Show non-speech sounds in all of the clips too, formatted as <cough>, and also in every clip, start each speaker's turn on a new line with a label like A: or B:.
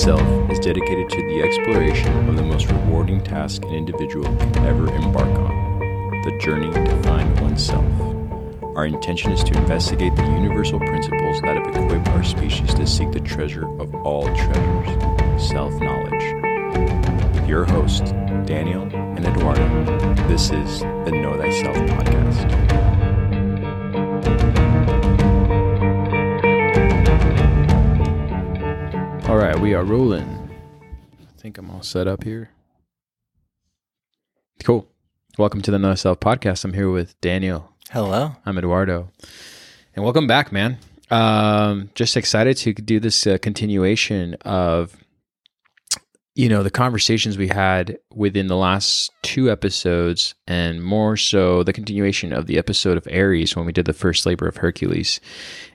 A: Thyself is dedicated to the exploration of the most rewarding task an individual can ever embark on the journey to find oneself. Our intention is to investigate the universal principles that have equipped our species to seek the treasure of all treasures self knowledge. With your hosts, Daniel and Eduardo, this is the Know Thyself podcast. We are rolling. I think I'm all set up here. Cool. Welcome to the Know Thyself podcast. I'm here with Daniel.
B: Hello.
A: I'm Eduardo. And welcome back, man. Um, just excited to do this uh, continuation of you know the conversations we had within the last two episodes and more so the continuation of the episode of aries when we did the first labor of hercules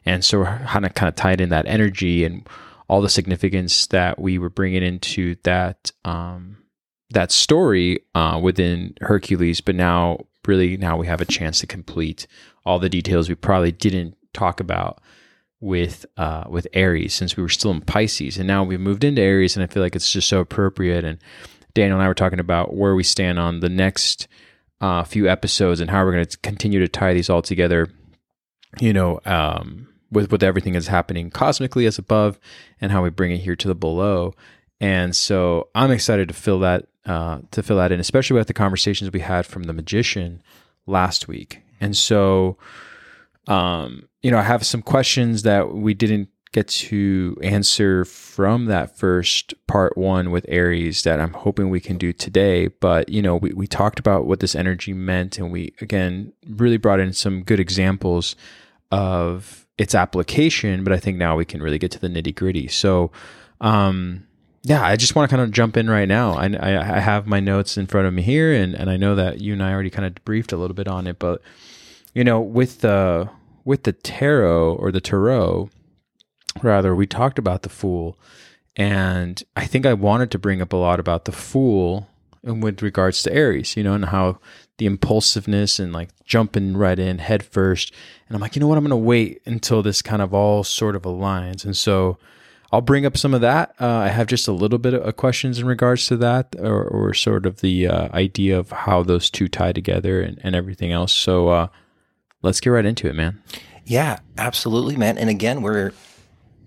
A: and so we're kind of kind of tied in that energy and all the significance that we were bringing into that um, that story uh, within Hercules, but now really now we have a chance to complete all the details we probably didn't talk about with uh, with Aries since we were still in Pisces, and now we've moved into Aries, and I feel like it's just so appropriate. And Daniel and I were talking about where we stand on the next uh, few episodes and how we're going to continue to tie these all together. You know, um, with with everything that's happening cosmically as above and how we bring it here to the below. And so I'm excited to fill that uh, to fill that in, especially with the conversations we had from the magician last week. And so, um, you know, I have some questions that we didn't get to answer from that first part one with Aries that I'm hoping we can do today. But, you know, we, we talked about what this energy meant and we, again, really brought in some good examples of its application, but I think now we can really get to the nitty gritty. So, um, yeah, I just want to kind of jump in right now. I, I, I, have my notes in front of me here, and, and I know that you and I already kind of briefed a little bit on it, but you know, with the with the tarot or the tarot, rather, we talked about the fool, and I think I wanted to bring up a lot about the fool with regards to Aries, you know, and how the impulsiveness and like jumping right in head first. And I'm like, you know what? I'm going to wait until this kind of all sort of aligns. And so I'll bring up some of that. Uh, I have just a little bit of questions in regards to that, or, or sort of the uh, idea of how those two tie together and, and everything else. So uh, let's get right into it, man.
B: Yeah, absolutely, man. And again, we're,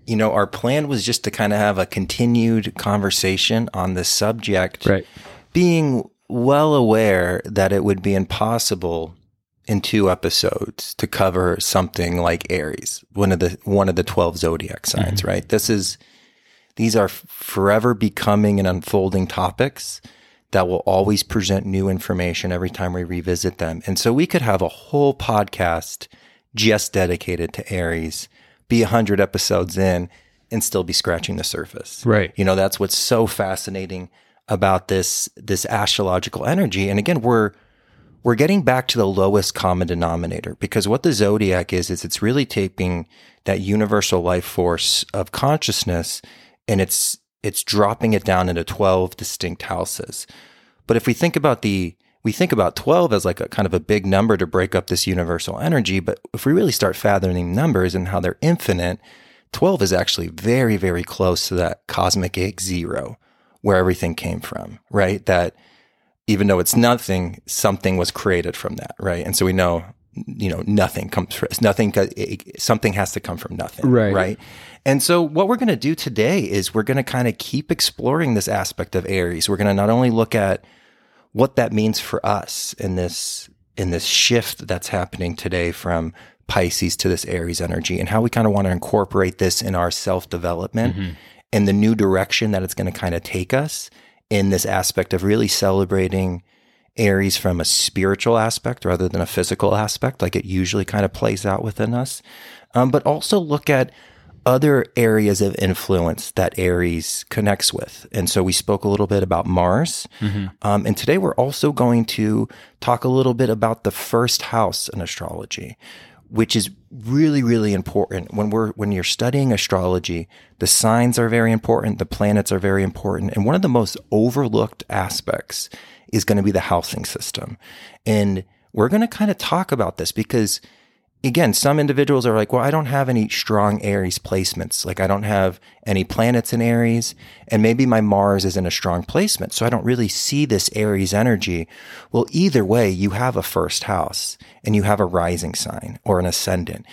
B: you know, our plan was just to kind of have a continued conversation on this subject.
A: Right.
B: Being well aware that it would be impossible in two episodes to cover something like Aries, one of the one of the 12 zodiac signs, mm-hmm. right? This is these are forever becoming and unfolding topics that will always present new information every time we revisit them. And so we could have a whole podcast just dedicated to Aries, be 100 episodes in and still be scratching the surface.
A: Right.
B: You know, that's what's so fascinating about this this astrological energy. And again, we're we're getting back to the lowest common denominator because what the zodiac is is it's really taking that universal life force of consciousness and it's it's dropping it down into 12 distinct houses. But if we think about the we think about 12 as like a kind of a big number to break up this universal energy, but if we really start fathoming numbers and how they're infinite, 12 is actually very very close to that cosmic egg 0 where everything came from, right? That even though it's nothing, something was created from that, right? And so we know, you know, nothing comes from nothing. Something has to come from nothing,
A: right?
B: Right. And so what we're going to do today is we're going to kind of keep exploring this aspect of Aries. We're going to not only look at what that means for us in this in this shift that's happening today from Pisces to this Aries energy and how we kind of want to incorporate this in our self development mm-hmm and the new direction that it's going to kind of take us in this aspect of really celebrating Aries from a spiritual aspect rather than a physical aspect, like it usually kind of plays out within us. Um, but also look at other areas of influence that Aries connects with. And so we spoke a little bit about Mars. Mm-hmm. Um, and today we're also going to talk a little bit about the first house in astrology, which is really really important. When we're when you're studying astrology the signs are very important the planets are very important and one of the most overlooked aspects is going to be the housing system. And we're going to kind of talk about this because again, some individuals are like, well, I don't have any strong Aries placements. Like I don't have any planets in Aries and maybe my Mars is in a strong placement. So I don't really see this Aries energy. Well, either way, you have a first house and you have a rising sign or an ascendant.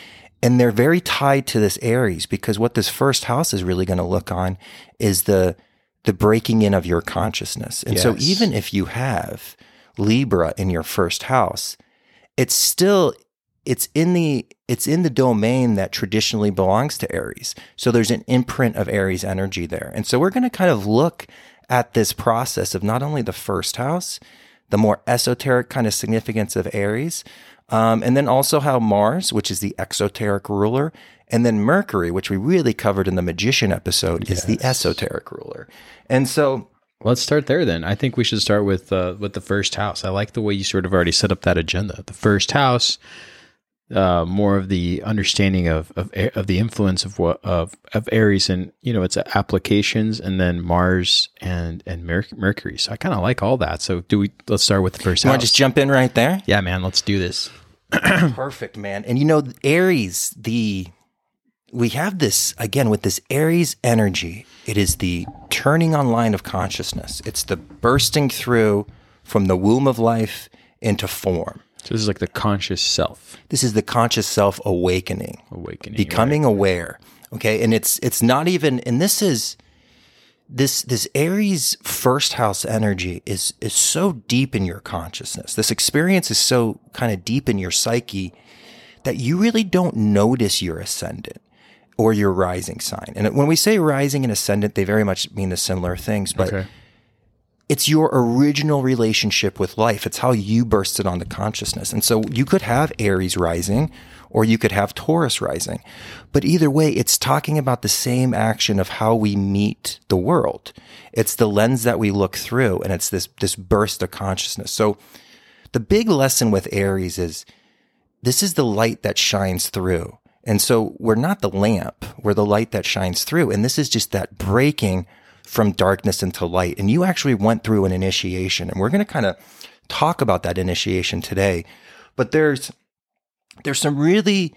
B: And they're very tied to this Aries because what this first house is really going to look on is the, the breaking in of your consciousness. And so even if you have Libra in your first house, it's still it's in the it's in the domain that traditionally belongs to Aries. So there's an imprint of Aries energy there. And so we're going to kind of look at this process of not only the first house, the more esoteric kind of significance of Aries, um, and then also how Mars, which is the exoteric ruler, and then Mercury, which we really covered in the Magician episode, is the esoteric ruler. And so
A: Let's start there then. I think we should start with uh, with the first house. I like the way you sort of already set up that agenda. The first house, uh, more of the understanding of of, of the influence of what of of Aries and you know its applications, and then Mars and and Mer- Mercury. So I kind of like all that. So do we? Let's start with the first
B: you want to just jump in right there?
A: yeah, man. Let's do this. <clears throat>
B: Perfect, man. And you know, Aries, the we have this again with this Aries energy. It is the turning on line of consciousness. It's the bursting through from the womb of life into form.
A: So this is like the conscious self
B: This is the conscious self awakening,
A: awakening.
B: becoming aware. Okay, and it's it's not even and this is this this Aries first house energy is is so deep in your consciousness. This experience is so kind of deep in your psyche that you really don't notice your ascendant or your rising sign. And when we say rising and ascendant, they very much mean the similar things, but
A: Okay.
B: It's your original relationship with life. It's how you bursted onto consciousness. And so you could have Aries rising or you could have Taurus rising. But either way, it's talking about the same action of how we meet the world. It's the lens that we look through and it's this, this burst of consciousness. So the big lesson with Aries is this is the light that shines through. And so we're not the lamp, we're the light that shines through. And this is just that breaking from darkness into light. And you actually went through an initiation and we're going to kind of talk about that initiation today. But there's, there's some really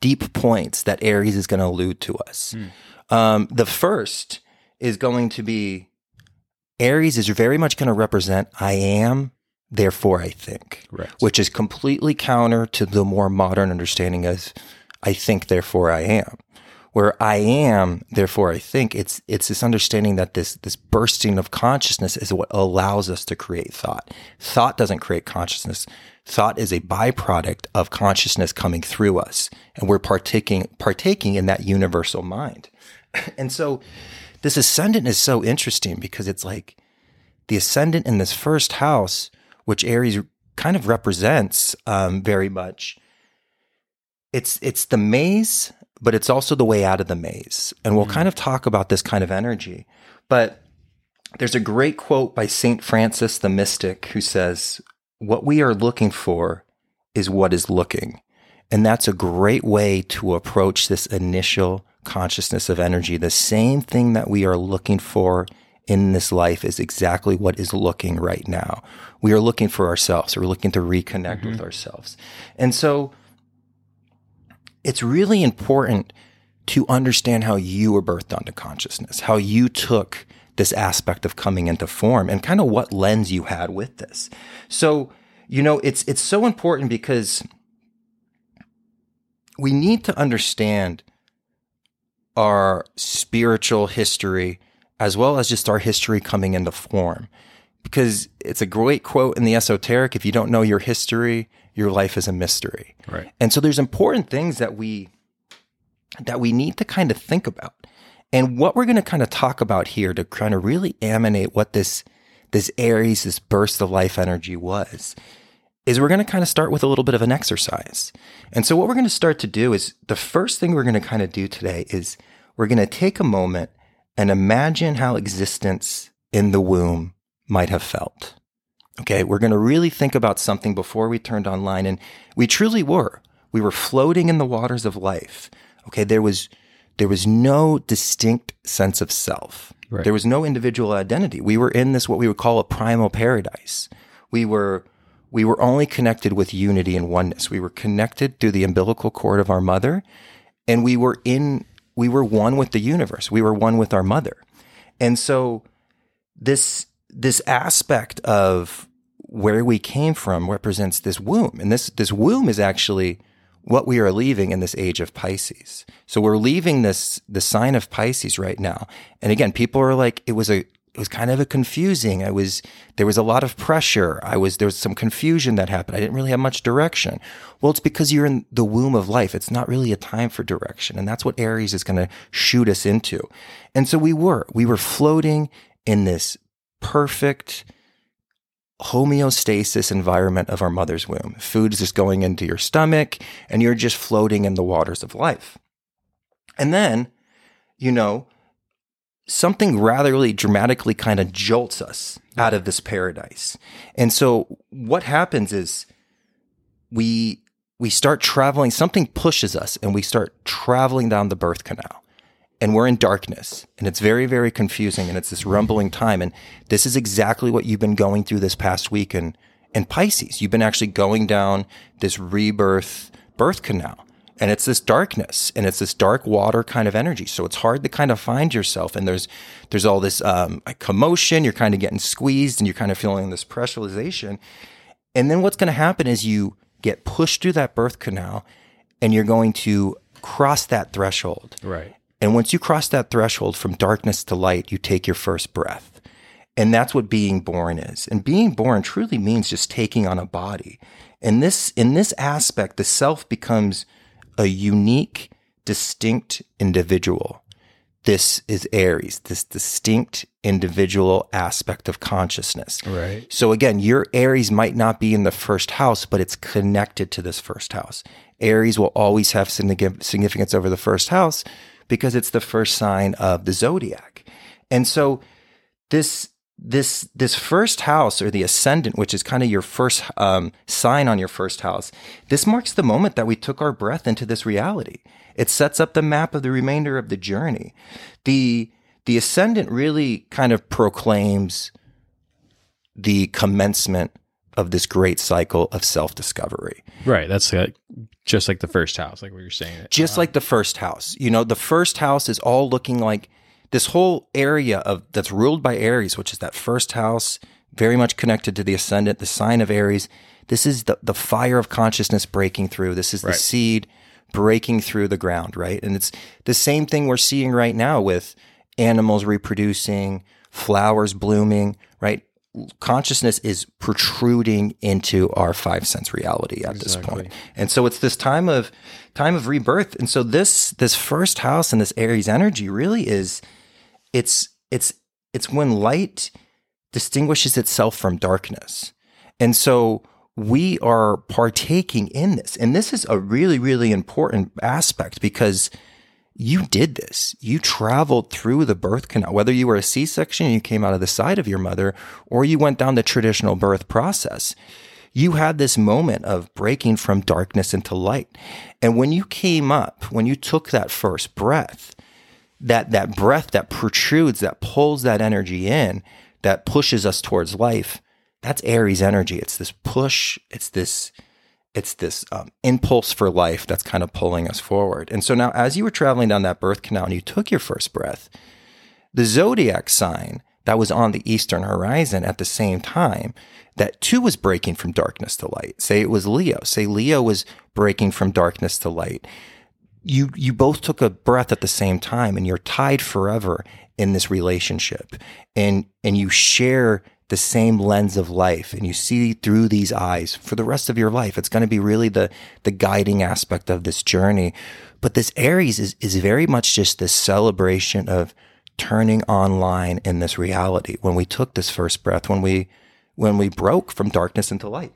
B: deep points that Aries is going to allude to us. Um, the first is going to be Aries is very much going to represent I am, therefore I think
A: Correct.
B: which is completely counter to the more modern understanding of I think, therefore I am. Where I am, therefore I think, it's it's this understanding that this this bursting of consciousness is what allows us to create thought. Thought doesn't create consciousness. Thought is a byproduct of consciousness coming through us, and we're partaking partaking in that universal mind. <laughs> And so, this ascendant is so interesting because it's like the ascendant in this first house, which Aries kind of represents um, very much. It's it's the maze, but it's also the way out of the maze, and we'll mm-hmm. kind of talk about this kind of energy. But there's a great quote by Saint Francis the Mystic who says, "What we are looking for is what is looking," and that's a great way to approach this initial consciousness of energy. The same thing that we are looking for in this life is exactly what is looking right now. We are looking for ourselves. We're looking to reconnect with mm-hmm. ourselves. And so it's really important to understand how you were birthed onto consciousness, how you took this aspect of coming into form and kind of what lens you had with this. So, you know, it's it's so important because we need to understand our spiritual history as well as just our history coming into form. Because it's a great quote in the esoteric if you don't know your history, your life is a mystery.
A: Right.
B: And so there's important things that we that we need to kind of think about. And what we're going to kind of talk about here to kind of really emanate what this this Aries, this burst of life energy was, is we're going to kind of start with a little bit of an exercise. And so what we're going to start to do is the first thing we're going to kind of do today is we're going to take a moment and imagine how existence in the womb might have felt. Okay, we're going to really think about something before we turned online and we truly were. We were floating in the waters of life. Okay, there was there was no distinct sense of self.
A: Right.
B: There was no individual identity. We were in this what we would call a primal paradise. We were we were only connected with unity and oneness. We were connected through the umbilical cord of our mother, and we were in we were one with the universe. We were one with our mother. And so this this aspect of where we came from represents this womb. And this this womb is actually what we are leaving in this age of Pisces. So we're leaving this the sign of Pisces right now. And again, people are like it was a it was kind of a confusing. I was there was a lot of pressure. I was there was some confusion that happened. I didn't really have much direction. Well, it's because you're in the womb of life. It's not really a time for direction, and that's what Aries is going to shoot us into. And so we were we were floating in this perfect homeostasis environment of our mother's womb. Food is just going into your stomach, and you're just floating in the waters of life. And then, you know, something rather ratherly dramatically kind of jolts us out of this paradise. And so what happens is we we start traveling something pushes us and we start traveling down the birth canal. And we're in darkness and it's very very confusing and it's this rumbling time and this is exactly what you've been going through this past week and in Pisces. You've been actually going down this rebirth birth canal and it's this darkness and it's this dark water kind of energy so it's hard to kind of find yourself and there's there's all this um, commotion you're kind of getting squeezed and you're kind of feeling this pressurization and then what's going to happen is you get pushed through that birth canal and you're going to cross that threshold
A: Right.
B: And once you cross that threshold from darkness to light you take your first breath and that's what being born is and being born truly means just taking on a body and this in this aspect the self becomes a unique, distinct individual. This is Aries, this distinct individual aspect of consciousness.
A: Right.
B: So again, your Aries might not be in the first house, but it's connected to this first house. Aries will always have significance over the first house because it's the first sign of the zodiac. And so this this this first house or the ascendant, which is kind of your first um, sign on your first house, this marks the moment that we took our breath into this reality. It sets up the map of the remainder of the journey. the The ascendant really kind of proclaims the commencement of this great cycle of self discovery.
A: Right. That's like, just like the first house, like what you're saying.
B: Just uh-huh. like the first house. You know, the first house is all looking like this whole area of that's ruled by Aries, which is that first house, very much connected to the ascendant, the sign of Aries. This is the, the fire of consciousness breaking through. This is the seed breaking through the ground, right? And it's the same thing we're seeing right now with animals reproducing, flowers blooming, right? Consciousness is protruding into our five sense reality at this point. And so it's this time of time of rebirth. And so this this first house and this Aries energy really is it's it's it's when light distinguishes itself from darkness. And so we are partaking in this. And this is a really, really important aspect because you did this. You traveled through the birth canal, whether you were a C section and you came out of the side of your mother, or you went down the traditional birth process. You had this moment of breaking from darkness into light. And when you came up, when you took that first breath, that that breath that protrudes, that pulls that energy in, that pushes us towards life. That's Aries energy. It's this push. It's this it's this um, impulse for life that's kind of pulling us forward. And so now, as you were traveling down that birth canal and you took your first breath, the zodiac sign that was on the eastern horizon at the same time that too was breaking from darkness to light. Say it was Leo. Say Leo was breaking from darkness to light. You you both took a breath at the same time and you're tied forever in this relationship. And and you share the same lens of life and you see through these eyes for the rest of your life. It's going to be really the the guiding aspect of this journey. But this Aries is is very much just this celebration of turning online in this reality when we took this first breath when we when we broke from darkness into light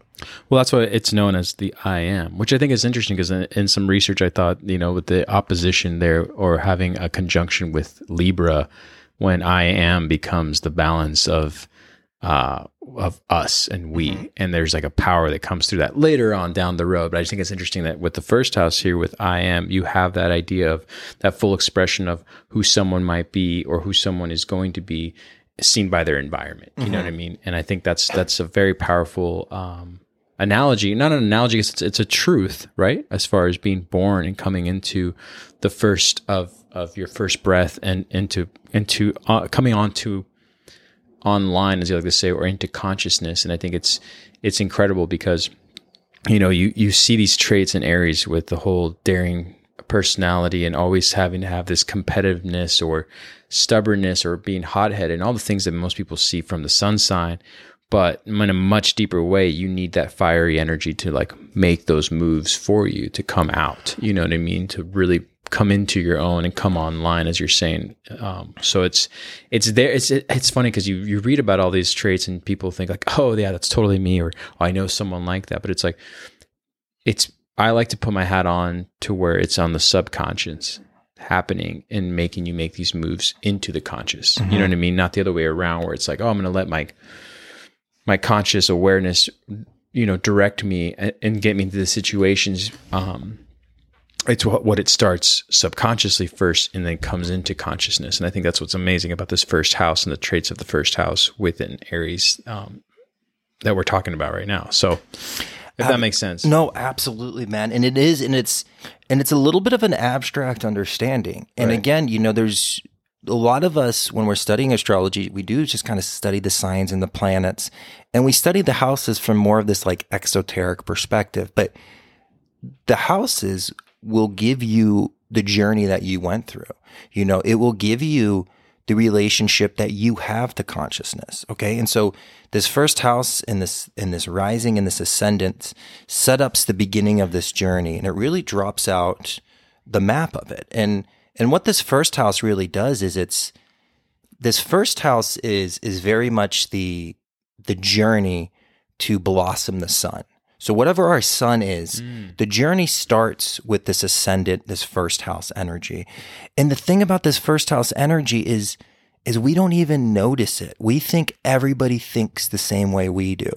A: Well, that's why it's known as the I am, which I think is interesting because in, in some research, I thought, you know, with the opposition there or having a conjunction with Libra, when I am becomes the balance of, uh, of us and we, and there's like a power that comes through that later on down the road. But I just think it's interesting that with the first house here with I am, you have that idea of that full expression of who someone might be or who someone is going to be seen by their environment. You know what I mean? And I think that's that's a very powerful um, analogy, not an analogy, it's, it's a truth, right? As far as being born and coming into the first of, of your first breath and into, into, uh, coming onto online, as you like to say, or into consciousness. And I think it's, it's incredible because, you know, you, you see these traits in Aries with the whole daring personality and always having to have this competitiveness or stubbornness or being hot headed and all the things that most people see from the sun sign. But in a much deeper way you need that fiery energy to like make those moves for you to come out. You know what i mean? To really come into your own and come online as you're saying um, so it's it's there it's it's funny because you you read about all these traits and people think like oh yeah that's totally me or oh, i know someone like that but it's like it's i like to put my hat on to where it's on the subconscious happening and making you make these moves into the conscious mm-hmm. you know what i mean not the other way around where it's like oh i'm gonna let my my conscious awareness, you know, direct me and, and get me into the situations. Um, it's what, what it starts subconsciously first and then comes into consciousness. And I think that's what's amazing about this first house and the traits of the first house within Aries um, that we're talking about right now. So if that makes sense.
B: No, absolutely, man. And it is, and it's, and it's a little bit of an abstract understanding. And right. again, you know, there's a lot of us, when we're studying astrology, we do just kind of study the signs and the planets, and we study the houses from more of this like exoteric perspective. But the houses will give you the journey that you went through. You know, it will give you the relationship that you have to consciousness. Okay. And so this first house in this, in this rising and this ascendant set ups the beginning of this journey and it really drops out the map of it. And and what this first house really does is it's this first house is is very much the the journey to blossom the sun. So whatever our sun is, mm. the journey starts with this ascendant, this first house energy. And the thing about this first house energy is is we don't even notice it. We think everybody thinks the same way we do.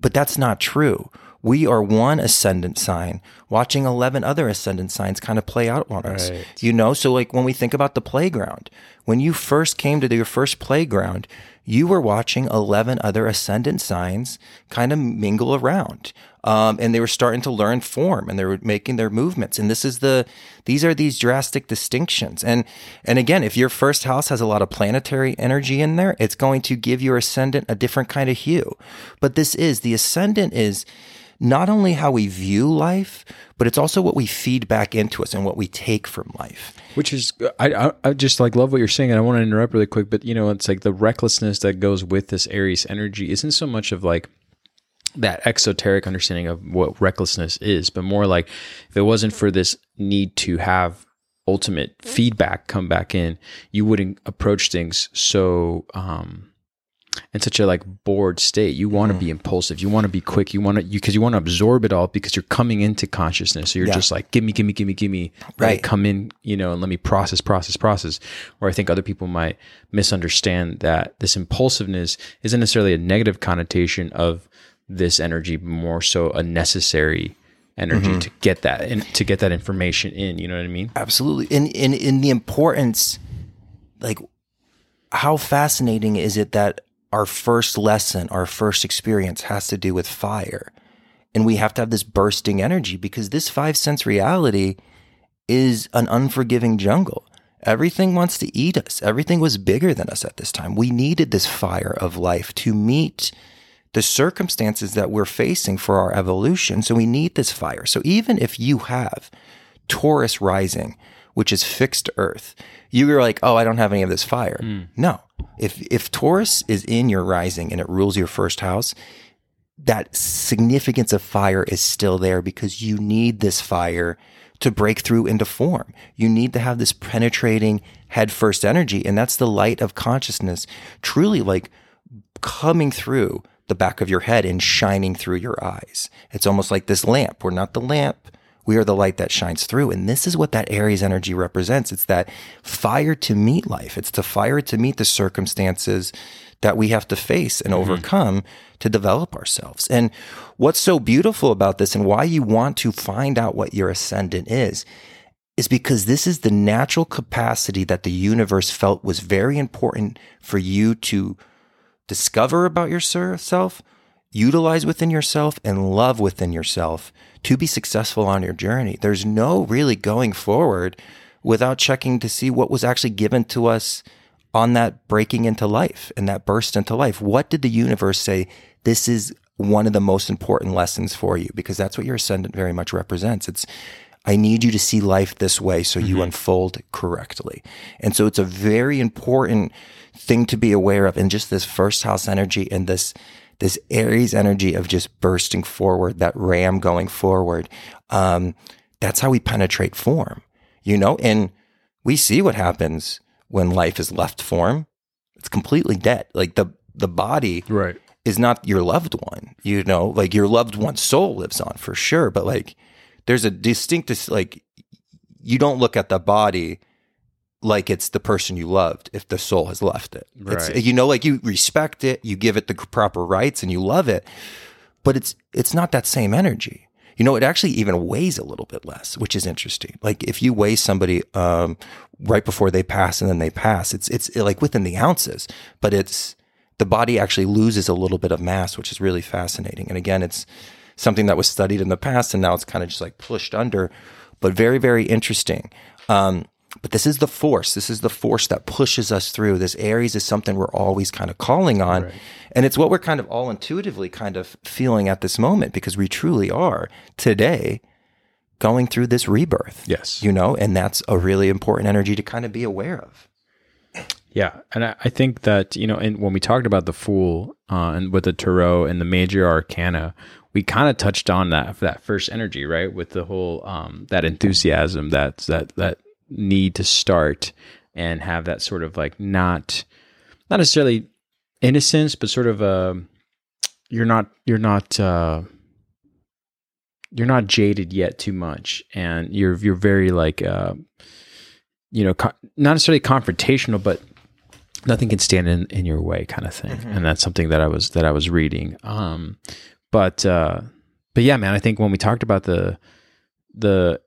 B: But that's not true we are one ascendant sign watching 11 other ascendant signs kind of play out on right. us. You know, so like when we think about the playground, when you first came to your first playground, you were watching 11 other ascendant signs kind of mingle around. Um, and they were starting to learn form and they were making their movements. And this is the, these are these drastic distinctions. And, and again, if your first house has a lot of planetary energy in there, it's going to give your ascendant a different kind of hue. But this is, the ascendant is, not only how we view life, but it's also what we feed back into us and what we take from life.
A: Which is, I, I, just like love what you're saying. And I want to interrupt really quick, but you know, it's like the recklessness that goes with this Aries energy isn't so much of like that exoteric understanding of what recklessness is, but more like if it wasn't for this need to have ultimate feedback come back in, you wouldn't approach things so, um, in such a like bored state. You want to mm. be impulsive. You want to be quick. You want to you because you want to absorb it all because you're coming into consciousness. So you're yeah. just like, give me, give me, give me, give me. Right. come in, you know, and let me process, process, process. Or I think other people might misunderstand that this impulsiveness isn't necessarily a negative connotation of this energy, more so a necessary energy mm-hmm. to get that and to get that information in. You know what I mean?
B: Absolutely. And in in the importance, like how fascinating is it that our first lesson, our first experience has to do with fire. And we have to have this bursting energy because this five sense reality is an unforgiving jungle. Everything wants to eat us. Everything was bigger than us at this time. We needed this fire of life to meet the circumstances that we're facing for our evolution. So we need this fire. So even if you have Taurus rising, which is fixed earth, you are like, oh, I don't have any of this fire. Mm. No. If if Taurus is in your rising and it rules your first house, that significance of fire is still there because you need this fire to break through into form. You need to have this penetrating head first energy. And that's the light of consciousness, truly like coming through the back of your head and shining through your eyes. It's almost like this lamp. We're not the lamp we are the light that shines through. And this is what that Aries energy represents. It's that fire to meet life. It's the fire to meet the circumstances that we have to face and mm-hmm. overcome to develop ourselves. And what's so beautiful about this and why you want to find out what your ascendant is, is because this is the natural capacity that the universe felt was very important for you to discover about yourself utilize within yourself and love within yourself to be successful on your journey. There's no really going forward without checking to see what was actually given to us on that breaking into life and that burst into life. What did the universe say? This is one of the most important lessons for you because that's what your ascendant very much represents. It's, I need you to see life this way so you mm-hmm. unfold correctly. And so it's a very important thing to be aware of in just this first house energy and this, this Aries energy of just bursting forward, that ram going forward. Um, that's how we penetrate form, you know, and we see what happens when life is left form. It's completely dead. Like the, the body
A: Right.
B: is not your loved one. You know, like your loved one's soul lives on for sure, but like there's a distinct like you don't look at the body like it's the person you loved if the soul has left it. It's, you know, like you respect it, you give it the proper rights, and you love it, but it's it's not that same energy. You know, it actually even weighs a little bit less, which is interesting. Like if you weigh somebody um, right before they pass and then they pass, it's it's like within the ounces, but it's the body actually loses a little bit of mass, which is really fascinating. And again, it's something that was studied in the past and now it's kind of just like pushed under, but very, very interesting. Um, but this is the force. This is the force that pushes us through. This Aries is something we're always kind of calling on. And it's what we're kind of all intuitively kind of feeling at this moment because we truly are today going through this rebirth.
A: Yes.
B: You know, and that's a really important energy to kind of be aware of.
A: Yeah, and I, I think that you know, and when we talked about the Fool uh, and with the Tarot and the Major Arcana, we kind of touched on that that first energy, right? With the whole um, that enthusiasm, that that that need to start and have that sort of like not not necessarily innocence, but sort of a you're not you're not uh, you're not jaded yet too much, and you're you're very like uh, you know co- not necessarily confrontational, but nothing can stand in, in your way kind of thing. And that's something that i was that i was reading. Um but uh but yeah man i think when we talked about the the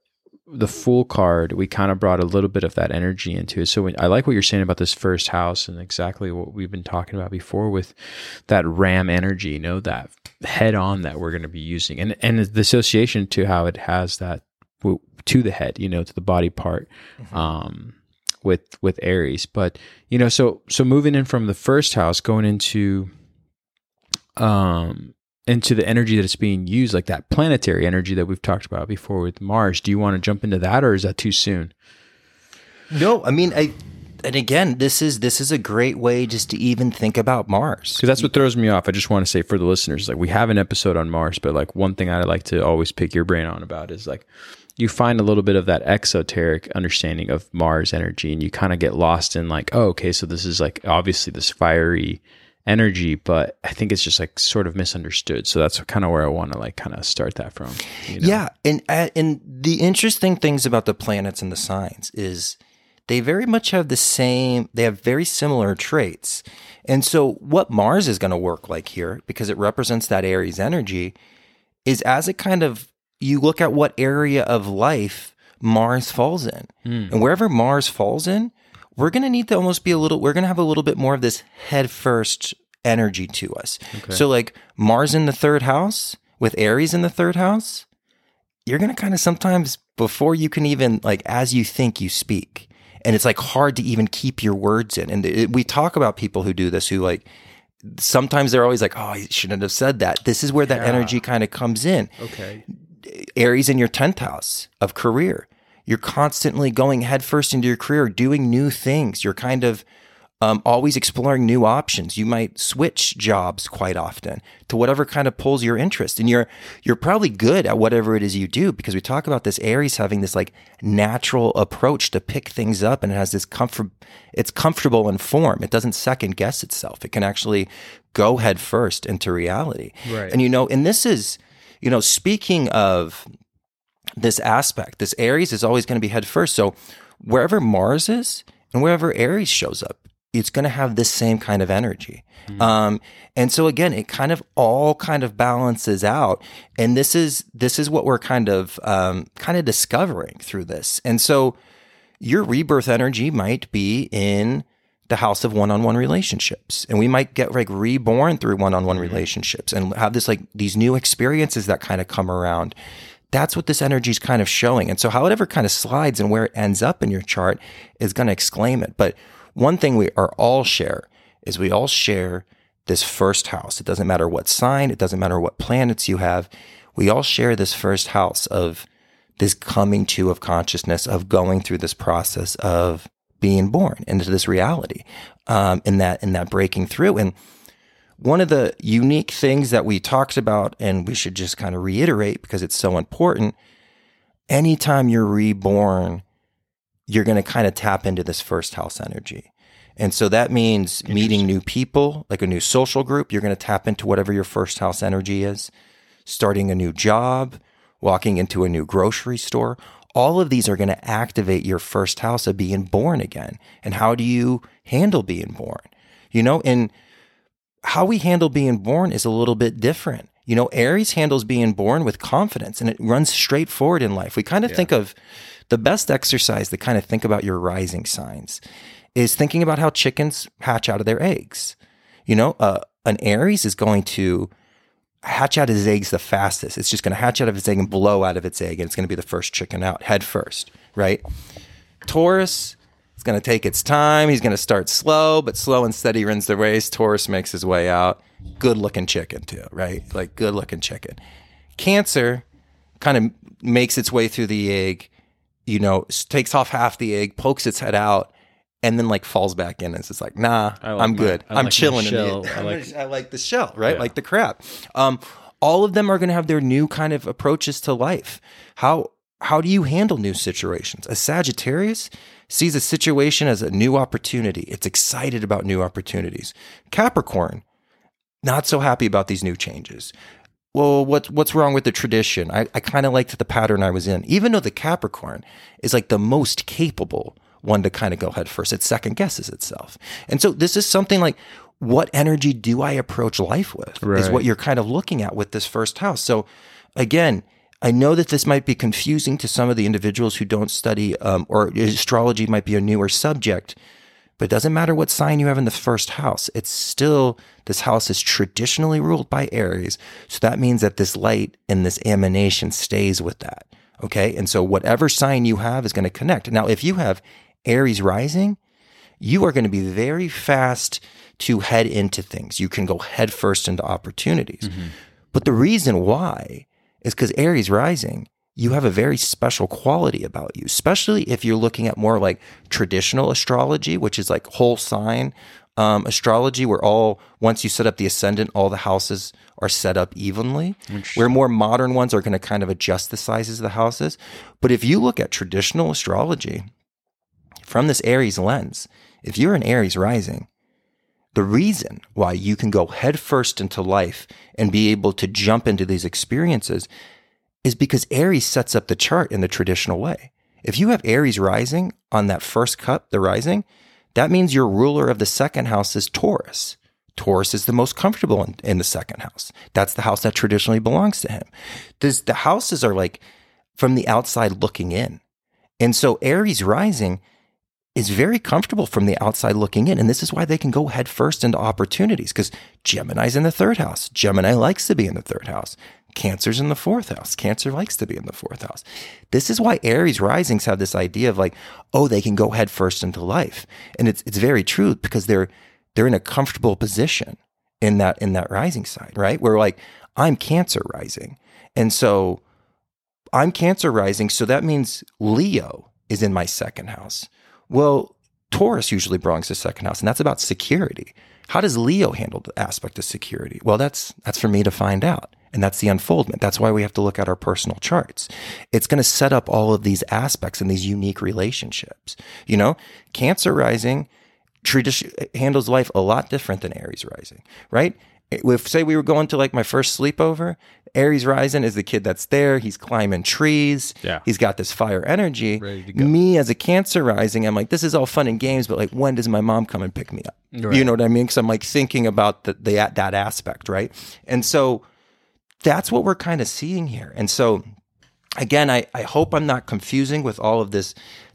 A: the fool card we kind of brought a little bit of that energy into it. So when, i like what you're saying about this first house and exactly what we've been talking about before with that ram energy you know that head on that we're going to be using. And and the association to how it has that to the head you know to the body part um with with Aries. But you know, so so moving in from the first house, going into um into the energy that it's being used, like that planetary energy that we've talked about before with Mars. Do you want to jump into that, or is that too soon?
B: No, I mean, I, and again, this is this is a great way just to even think about Mars.
A: Because that's what throws me off. I just want to say for the listeners, like we have an episode on Mars, but like one thing I like to always pick your brain on about is like you find a little bit of that exoteric understanding of Mars energy, and you kind of get lost in like, oh, okay, so this is like obviously this fiery energy, but I think it's just like sort of misunderstood. So that's kind of where I want to like kind of start that from. you know?
B: Yeah, and uh, and the interesting things about the planets and the signs is they very much have the same. They have very similar traits, and so what Mars is going to work like here because it represents that Aries energy is as it kind of you look at what area of life Mars falls in, and wherever Mars falls in, we're going to need to almost be a little. We're going to have a little bit more of this head first energy to us. So like Mars in the third house with Aries in the third house you're going to kind of sometimes before you can even like as you think you speak and it's like hard to even keep your words in and it, we talk about people who do this who like sometimes they're always like oh i shouldn't have said that this is where that energy kind of comes in
A: Okay.
B: aries in your 10th house of career you're constantly going headfirst into your career doing new things you're kind of um, always exploring new options. You might switch jobs quite often to whatever kind of pulls your interest, and you're you're probably good at whatever it is you do because we talk about this Aries having this like natural approach to pick things up, and it has this comfort. It's comfortable in form. It doesn't second guess itself. It can actually go head first into reality.
A: Right.
B: And you know, and this is you know speaking of this aspect, this Aries is always going to be head first. So wherever Mars is and wherever Aries shows up, it's going to have this same kind of energy. Um, and so again, it kind of all kind of balances out. And this is, this is what we're kind of, um, kind of discovering through this. And so your rebirth energy might be in the house of one-on-one relationships and we might get like reborn through one-on-one relationships and have this like these new experiences that kind of come around that's what this energy is kind of showing. And so how it ever kind of slides and where it ends up in your chart is going to exclaim it. But one thing we are all share is we all share this first house. It doesn't matter what sign it doesn't matter what planets you have. We all share this first house of this coming to of consciousness of going through this process of being born into this reality um, in that in that breaking through. And one of the unique things that we talked about and we should just kind of reiterate because it's so important anytime you're reborn you're going to kind of tap into this first house energy and so that means meeting new people like a new social group you're going to tap into whatever your first house energy is starting a new job walking into a new grocery store all of these are going to activate your first house of being born again. And how do you handle being born? You know, and how we handle being born is a little bit different. You know, Aries handles being born with confidence and it runs straight forward in life. We kind of yeah. think of the best exercise to kind of think about your rising signs is thinking about how chickens hatch out of their eggs. You know, uh, an Aries is going to hatch out of his eggs the fastest. It's just going to hatch out of its egg and blow out of its egg, and it's going to be the first chicken out, head first, right? Taurus, going to take its time. He's going to start slow, but slow and steady runs the race. Taurus makes his way out. Good looking chicken, too, right? Like good looking chicken. Cancer kind of makes its way through the egg, you know, takes off half the egg, pokes its head out, and then like falls back in and it's just like nah like i'm my, good i'm like chilling in the I like, <laughs> I like the shell right yeah. like the crap um, all of them are going to have their new kind of approaches to life how how do you handle new situations a sagittarius sees a situation as a new opportunity it's excited about new opportunities capricorn not so happy about these new changes well, what's what's wrong with the tradition? I, I kind of liked the pattern I was in, even though the Capricorn is like the most capable one to kind of go head first. It second guesses itself. And so this is something like, what energy do I approach life with? Right. Is what you're kind of looking at with this first house. So again, I know that this might be confusing to some of the individuals who don't study, um, or astrology might be a newer subject, but it doesn't matter what sign you have in the first house. It's still, this house is traditionally ruled by Aries. So that means that this light and this emanation stays with that. Okay. And so whatever sign you have is going to connect. Now, if you have Aries rising, you are going to be very fast to head into things. You can go head first into opportunities. Mm-hmm. But the reason why is because Aries rising, you have a very special quality about you, especially if you're looking at more like traditional astrology, which is like whole sign um, astrology, where all, once you set up the ascendant, all the houses are set up evenly. Where more modern ones are going to kind of adjust the sizes of the houses. But if you look at traditional astrology, from this Aries lens, if you're an Aries rising, the reason why you can go headfirst into life and be able to jump into these experiences is because Aries sets up the chart in the traditional way. If you have Aries rising on that first cusp, the rising, that means your ruler of the second house is Taurus. Taurus is the most comfortable in, in the second house. That's the house that traditionally belongs to him. This, the houses are like from the outside looking in. And so Aries rising is very comfortable from the outside looking in. And this is why they can go head first into opportunities because Gemini's in the third house. Gemini likes to be in the third house. Cancer's in the fourth house. Cancer likes to be in the fourth house. This is why Aries risings have this idea of like, oh, they can go head first into life. And it's it's very true because they're they're in a comfortable position in that in that rising side, right? Where like I'm Cancer rising. And so I'm Cancer rising, so that means Leo is in my second house. Well, Taurus usually belongs to second house, and that's about security. How does Leo handle the aspect of security? Well, that's that's for me to find out. And that's the unfoldment. That's why we have to look at our personal charts. It's going to set up all of these aspects and these unique relationships. You know, Cancer rising tradition handles life a lot different than Aries rising, right? if say we were going to like my first sleepover, Aries rising is the kid that's there. He's climbing trees.
A: Yeah.
B: He's got this fire energy. Me as a Cancer rising, I'm like, this is all fun and games, but like, when does my mom come and pick me up? Right. You know what I mean? Because I'm like thinking about the, the that aspect, right? And so that's what we're kind of seeing here. And so again, I, I hope I'm not confusing with all of this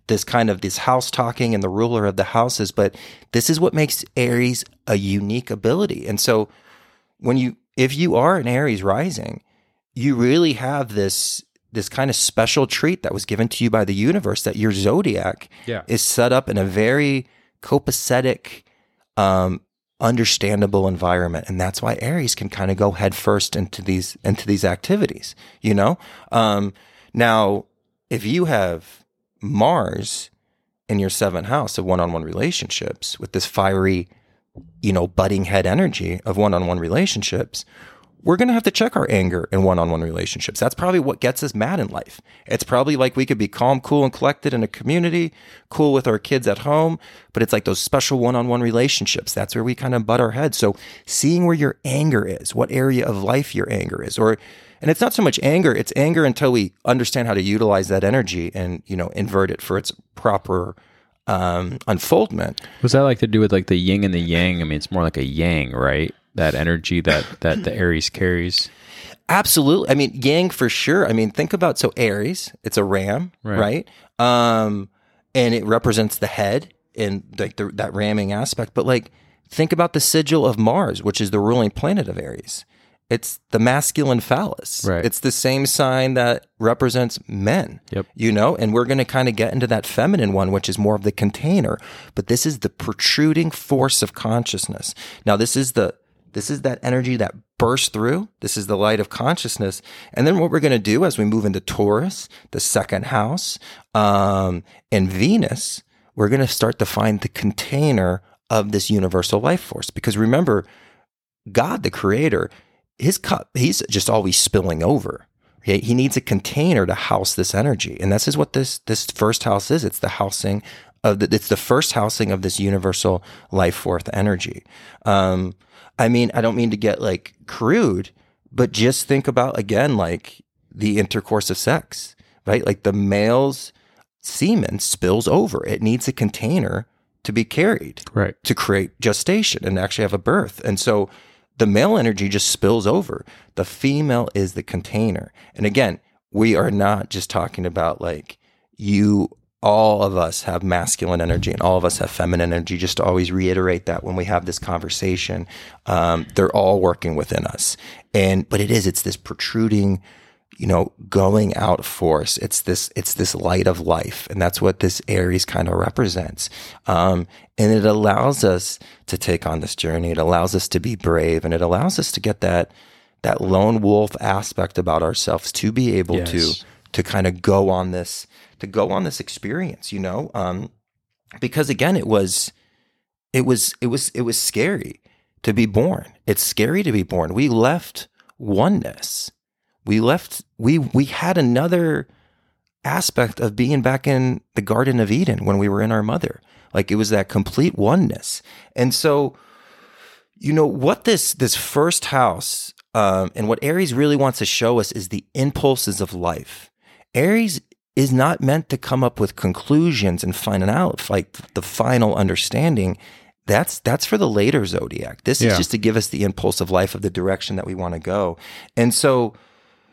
B: this kind of this house talking and the ruler of the houses, but this is what makes Aries a unique ability. And so when you if you are an Aries rising, you really have this this kind of special treat that was given to you by the universe that your zodiac
A: Yeah.
B: is set up in a very copacetic um understandable environment and that's why aries can kind of go headfirst into these into these activities you know um now if you have mars in your seventh house of one-on-one relationships with this fiery you know butting head energy of one-on-one relationships we're going to have to check our anger in one-on-one relationships. That's probably what gets us mad in life. It's probably like we could be calm, cool, and collected in a community, cool with our kids at home, but it's like those special one-on-one relationships. That's where we kind of butt our heads. So seeing where your anger is, what area of life your anger is, or and it's not so much anger, it's anger until we understand how to utilize that energy and, you know, invert it for its proper um, unfoldment.
A: Was that like to do with like the yin and the yang? I mean, it's more like a yang, right? That energy that that the Aries carries.
B: Absolutely. I mean, Yang for sure. I mean, think about so Aries, it's a ram,
A: Right.
B: right? Um, and it represents the head and like the, that ramming aspect. But like, think about the sigil of Mars, which is the ruling planet of Aries. It's the masculine phallus.
A: Right.
B: It's the same sign that represents men.
A: Yep.
B: You know, and we're going to kind of get into that feminine one, which is more of the container. But this is the protruding force of consciousness. Now, this is the this is that energy that bursts through. This is the light of consciousness. And then what we're going to do as we move into Taurus, the second house, um, and Venus, we're going to start to find the container of this universal life force. Because remember, God, the creator, his cup, he's just always spilling over. Okay? He needs a container to house this energy. And this is what this, this first house is. It's the housing of the, it's the first housing of this universal life force energy. Um, I mean, I don't mean to get like crude, but just think about again, like the intercourse of sex, right? Like the male's semen spills over. It needs a container to be carried
A: Right.
B: to create gestation and actually have a birth. And so the male energy just spills over. The female is the container. And again, we are not just talking about like you, all of us have masculine energy and all of us have feminine energy. Just to always reiterate that when we have this conversation, um, they're all working within us. And, but it is, it's this protruding, you know, going out force. It's this, it's this light of life. And that's what this Aries kind of represents. Um, and it allows us to take on this journey. It allows us to be brave and it allows us to get that, that lone wolf aspect about ourselves to be able
A: Yes.
B: to, to kind of go on this, to go on this experience, you know? Um, because again, it was, it was, it was, it was scary to be born. It's scary to be born. We left oneness we left we we had another aspect of being back in the garden of eden when we were in our mother. Like it was that complete oneness. And so you know what this this first house um, and what aries really wants to show us is the impulses of life. Aries is not meant to come up with conclusions and find out like the final understanding. That's that's for the later zodiac. This
A: Yeah.
B: is just to give us the impulse of life of the direction that we want to go. And so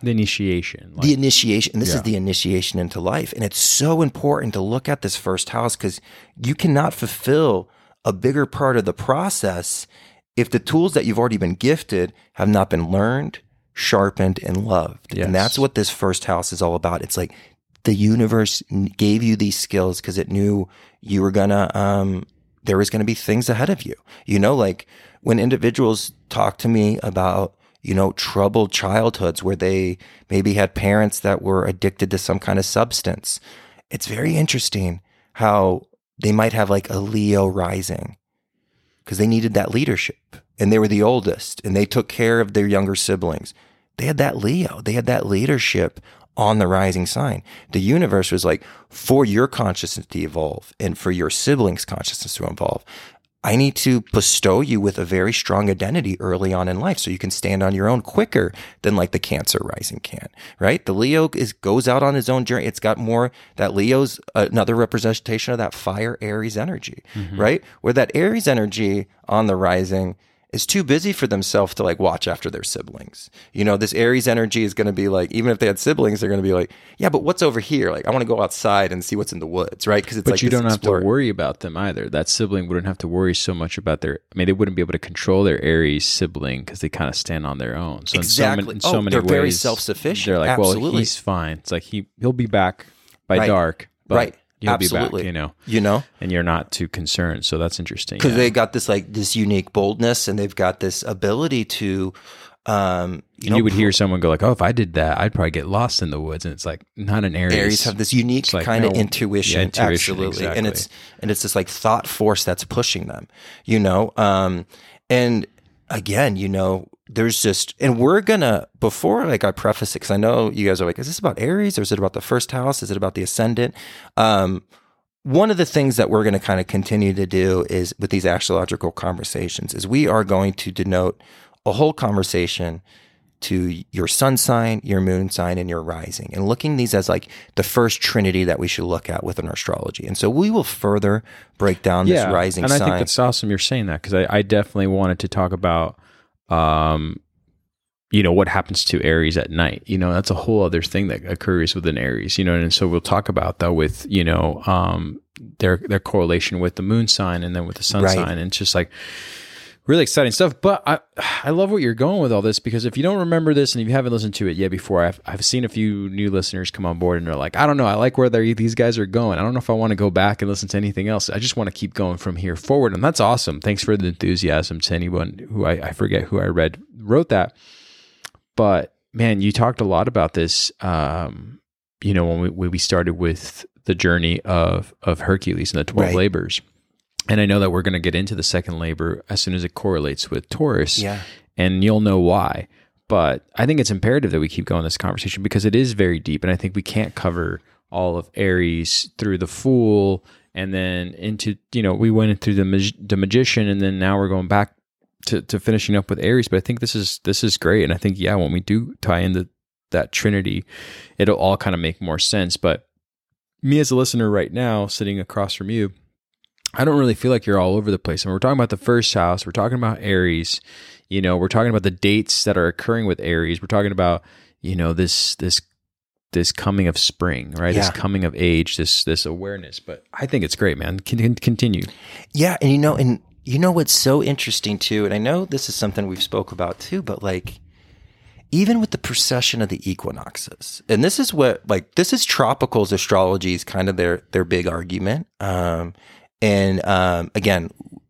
A: The initiation. Like,
B: the initiation this
A: Yeah.
B: is the initiation into life and it's so important to look at this first house because you cannot fulfill a bigger part of the process if the tools that you've already been gifted have not been learned sharpened and loved
A: Yes.
B: and that's what this first house is all about it's like the universe gave you these skills because it knew you were gonna um there was gonna be things ahead of you you know like when individuals talk to me about you know, troubled childhoods where they maybe had parents that were addicted to some kind of substance. It's very interesting how they might have like a Leo rising because they needed that leadership and they were the oldest and they took care of their younger siblings. They had that Leo, they had that leadership on the rising sign. The universe was like, for your consciousness to evolve and for your siblings' consciousness to evolve, I need to bestow you with a very strong identity early on in life so you can stand on your own quicker than like the cancer rising can, right? The Leo is goes out on his own journey. It's got more that Leo's another representation of that fire Aries energy, mm-hmm. right? Where that Aries energy on the rising is too busy for themselves to like watch after their siblings. You know, this Aries energy is going to be like, even if they had siblings, they're going to be like, yeah, but what's over here? Like, I want to go outside and see what's in the woods, right? Because it's
A: but
B: like
A: you don't have
B: explorer-
A: to worry about them either. That sibling wouldn't have to worry so much about their. I mean, they wouldn't be able to control their Aries sibling because they kind of stand on their own. So
B: Exactly.
A: in so many, in so
B: Oh,
A: many
B: they're
A: ways,
B: very self-sufficient.
A: They're like,
B: Absolutely.
A: well, he's fine. It's like he he'll be back by
B: Right.
A: dark, but
B: Right.
A: He'll
B: Absolutely.
A: be back, you know,
B: You know,
A: and you're not too concerned. So that's interesting.
B: because
A: yeah.
B: they got this like this unique boldness, and they've got this ability to, um, you
A: And
B: know,
A: you would hear someone go like, "Oh, if I did that, I'd probably get lost in the woods." And it's like not an Aries.
B: Aries have this unique
A: like,
B: kind of intuition,
A: yeah, intuition,
B: absolutely, and it's and it's this like thought force that's pushing them, you know. Um, and again, you know, there's just, and we're gonna before like I preface it because I know you guys are like, is this about Aries or is it about the first house? Is it about the ascendant? Um, one of the things that we're going to kind of continue to do is with these astrological conversations is we are going to denote a whole conversation to your sun sign, your moon sign, and your rising, and looking these as like the first trinity that we should look at within astrology. And so we will further break down this rising sign.
A: and I
B: sign.
A: think that's awesome. You're saying that because I, I definitely wanted to talk about, um, you know, what happens to Aries at night. You know, that's a whole other thing that occurs within Aries. You know, and so we'll talk about that with you know, um, their their correlation with the moon sign and then with the sun
B: Right.
A: sign, and it's just like really exciting stuff. But I I love what you're going with all this because if you don't remember this and if you haven't listened to it yet before, I've I've seen a few new listeners come on board and they're like, I don't know, I like where these guys are going. I don't know if I want to go back and listen to anything else. I just want to keep going from here forward, and that's awesome. Thanks for the enthusiasm to anyone who I, I forget who I read wrote that, but man, you talked a lot about this. Um, you know, when we when we started with the journey of of Hercules and the twelve
B: Right.
A: labors. And I know that we're going to get into the second labor as soon as it correlates with Taurus.
B: Yeah.
A: And you'll know why. But I think it's imperative that we keep going this conversation because it is very deep. And I think we can't cover all of Aries through the Fool and then into, you know, we went through the, mag- the Magician and then now we're going back to, to finishing up with Aries. But I think this is this is great. And I think, yeah, when we do tie into that Trinity, it'll all kind of make more sense. But me as a listener right now, sitting across from you, I don't really feel like you're all over the place. I And we're talking about the first house. We're talking about Aries. You know, we're talking about the dates that are occurring with Aries. We're talking about, you know, this this this coming of spring, right? This coming of age, this this awareness. But I think it's great, man. Can, can continue.
B: Yeah, and you know, and you know what's so interesting too, and I know this is something we've spoke about too, but like even with the precession of the equinoxes, and this is what like this is tropicals astrology is kind of their their big argument. Um, and um, again,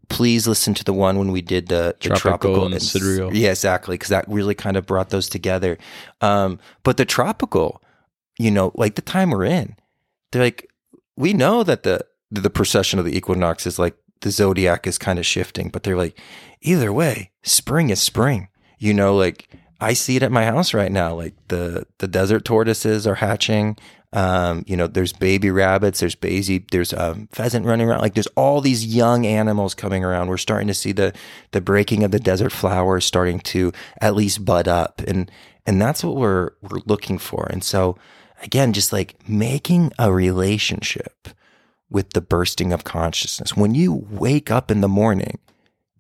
B: please listen to the one when we did the, the
A: Tropical
B: tropical
A: and sidereal.
B: Yeah, exactly, because that really kind of brought those together. Um, but the tropical, you know, like the time we're in, they're like we know that the the precession of the equinox is like the zodiac is kind of shifting, but they're like either way, spring is spring. You know, like I see it at my house right now. Like the the desert tortoises are hatching. Um, you know, there's baby rabbits, there's baby, there's um, pheasant running around. Like there's all these young animals coming around. We're starting to see the the breaking of the desert flowers starting to at least bud up, and and that's what we're we're looking for. And so again, just like making a relationship with the bursting of consciousness. When you wake up in the morning,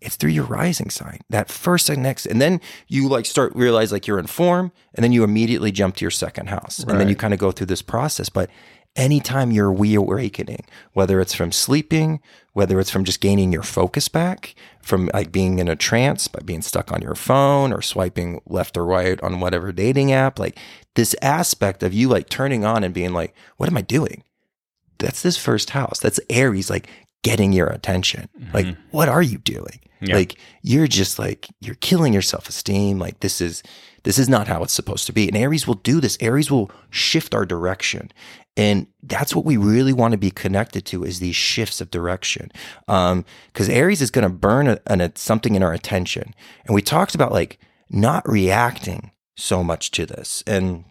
B: it's through your rising sign. That first and next, and then you like start realize like you're in form, and then you immediately jump to your second house, and then you kind of go through this process. But anytime you're reawakening, whether it's from sleeping, whether it's from just gaining your focus back, from like being in a trance by being stuck on your phone or swiping left or right on whatever dating app, like this aspect of you like turning on and being like, what am I doing? That's this first house. That's Aries, like getting your attention. Like, what are you doing?
A: Yeah.
B: Like, you're just like, you're killing your self esteem. Like, this is, this is not how it's supposed to be. And Aries will do this. Aries will shift our direction. And that's what we really want to be connected to is these shifts of direction. Um, cause Aries is going to burn a, an- something in our attention. And we talked about like not reacting so much to this. And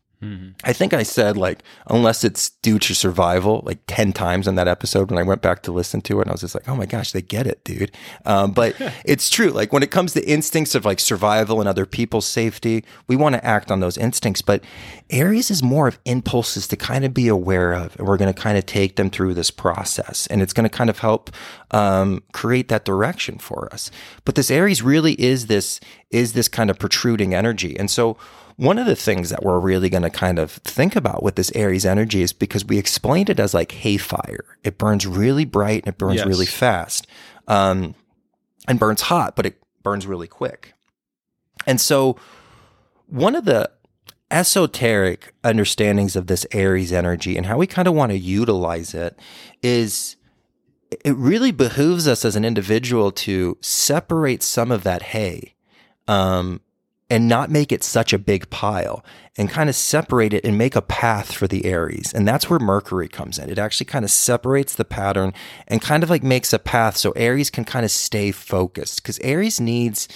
B: I think I said like unless it's due to survival like 10 times in that episode when I went back to listen to it and I was just like oh my gosh they get it dude. Um, but <laughs> it's true like when it comes to instincts of like survival and other people's safety we want to act on those instincts but Aries is more of impulses to kind of be aware of and we're going to kind of take them through this process and it's going to kind of help um, create that direction for us. But this Aries really is this is this kind of protruding energy and so one of the things that we're really going to kind of think about with this Aries energy is because we explained it as like hay fire. It burns really bright and it burns
A: Yes.
B: really fast, um, and burns hot, but it burns really quick. And so, one of the esoteric understandings of this Aries energy and how we kind of want to utilize it is it really behooves us as an individual to separate some of that hay um, and not make it such a big pile and kind of separate it and make a path for the Aries. And that's where Mercury comes in. It actually kind of separates the pattern and kind of like makes a path so Aries can kind of stay focused because Aries needs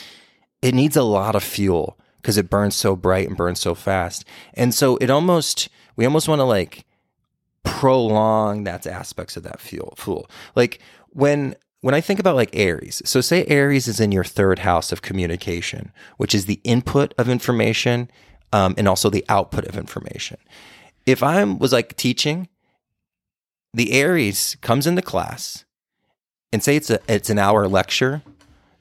B: it needs a lot of fuel because it burns so bright and burns so fast. And so it almost we almost want to like prolong that aspects of that fuel fuel. Like when when I think about like Aries, so say Aries is in your third house of communication, which is the input of information um, and also the output of information. If I was like teaching, the Aries comes into class and say it's a it's an hour lecture,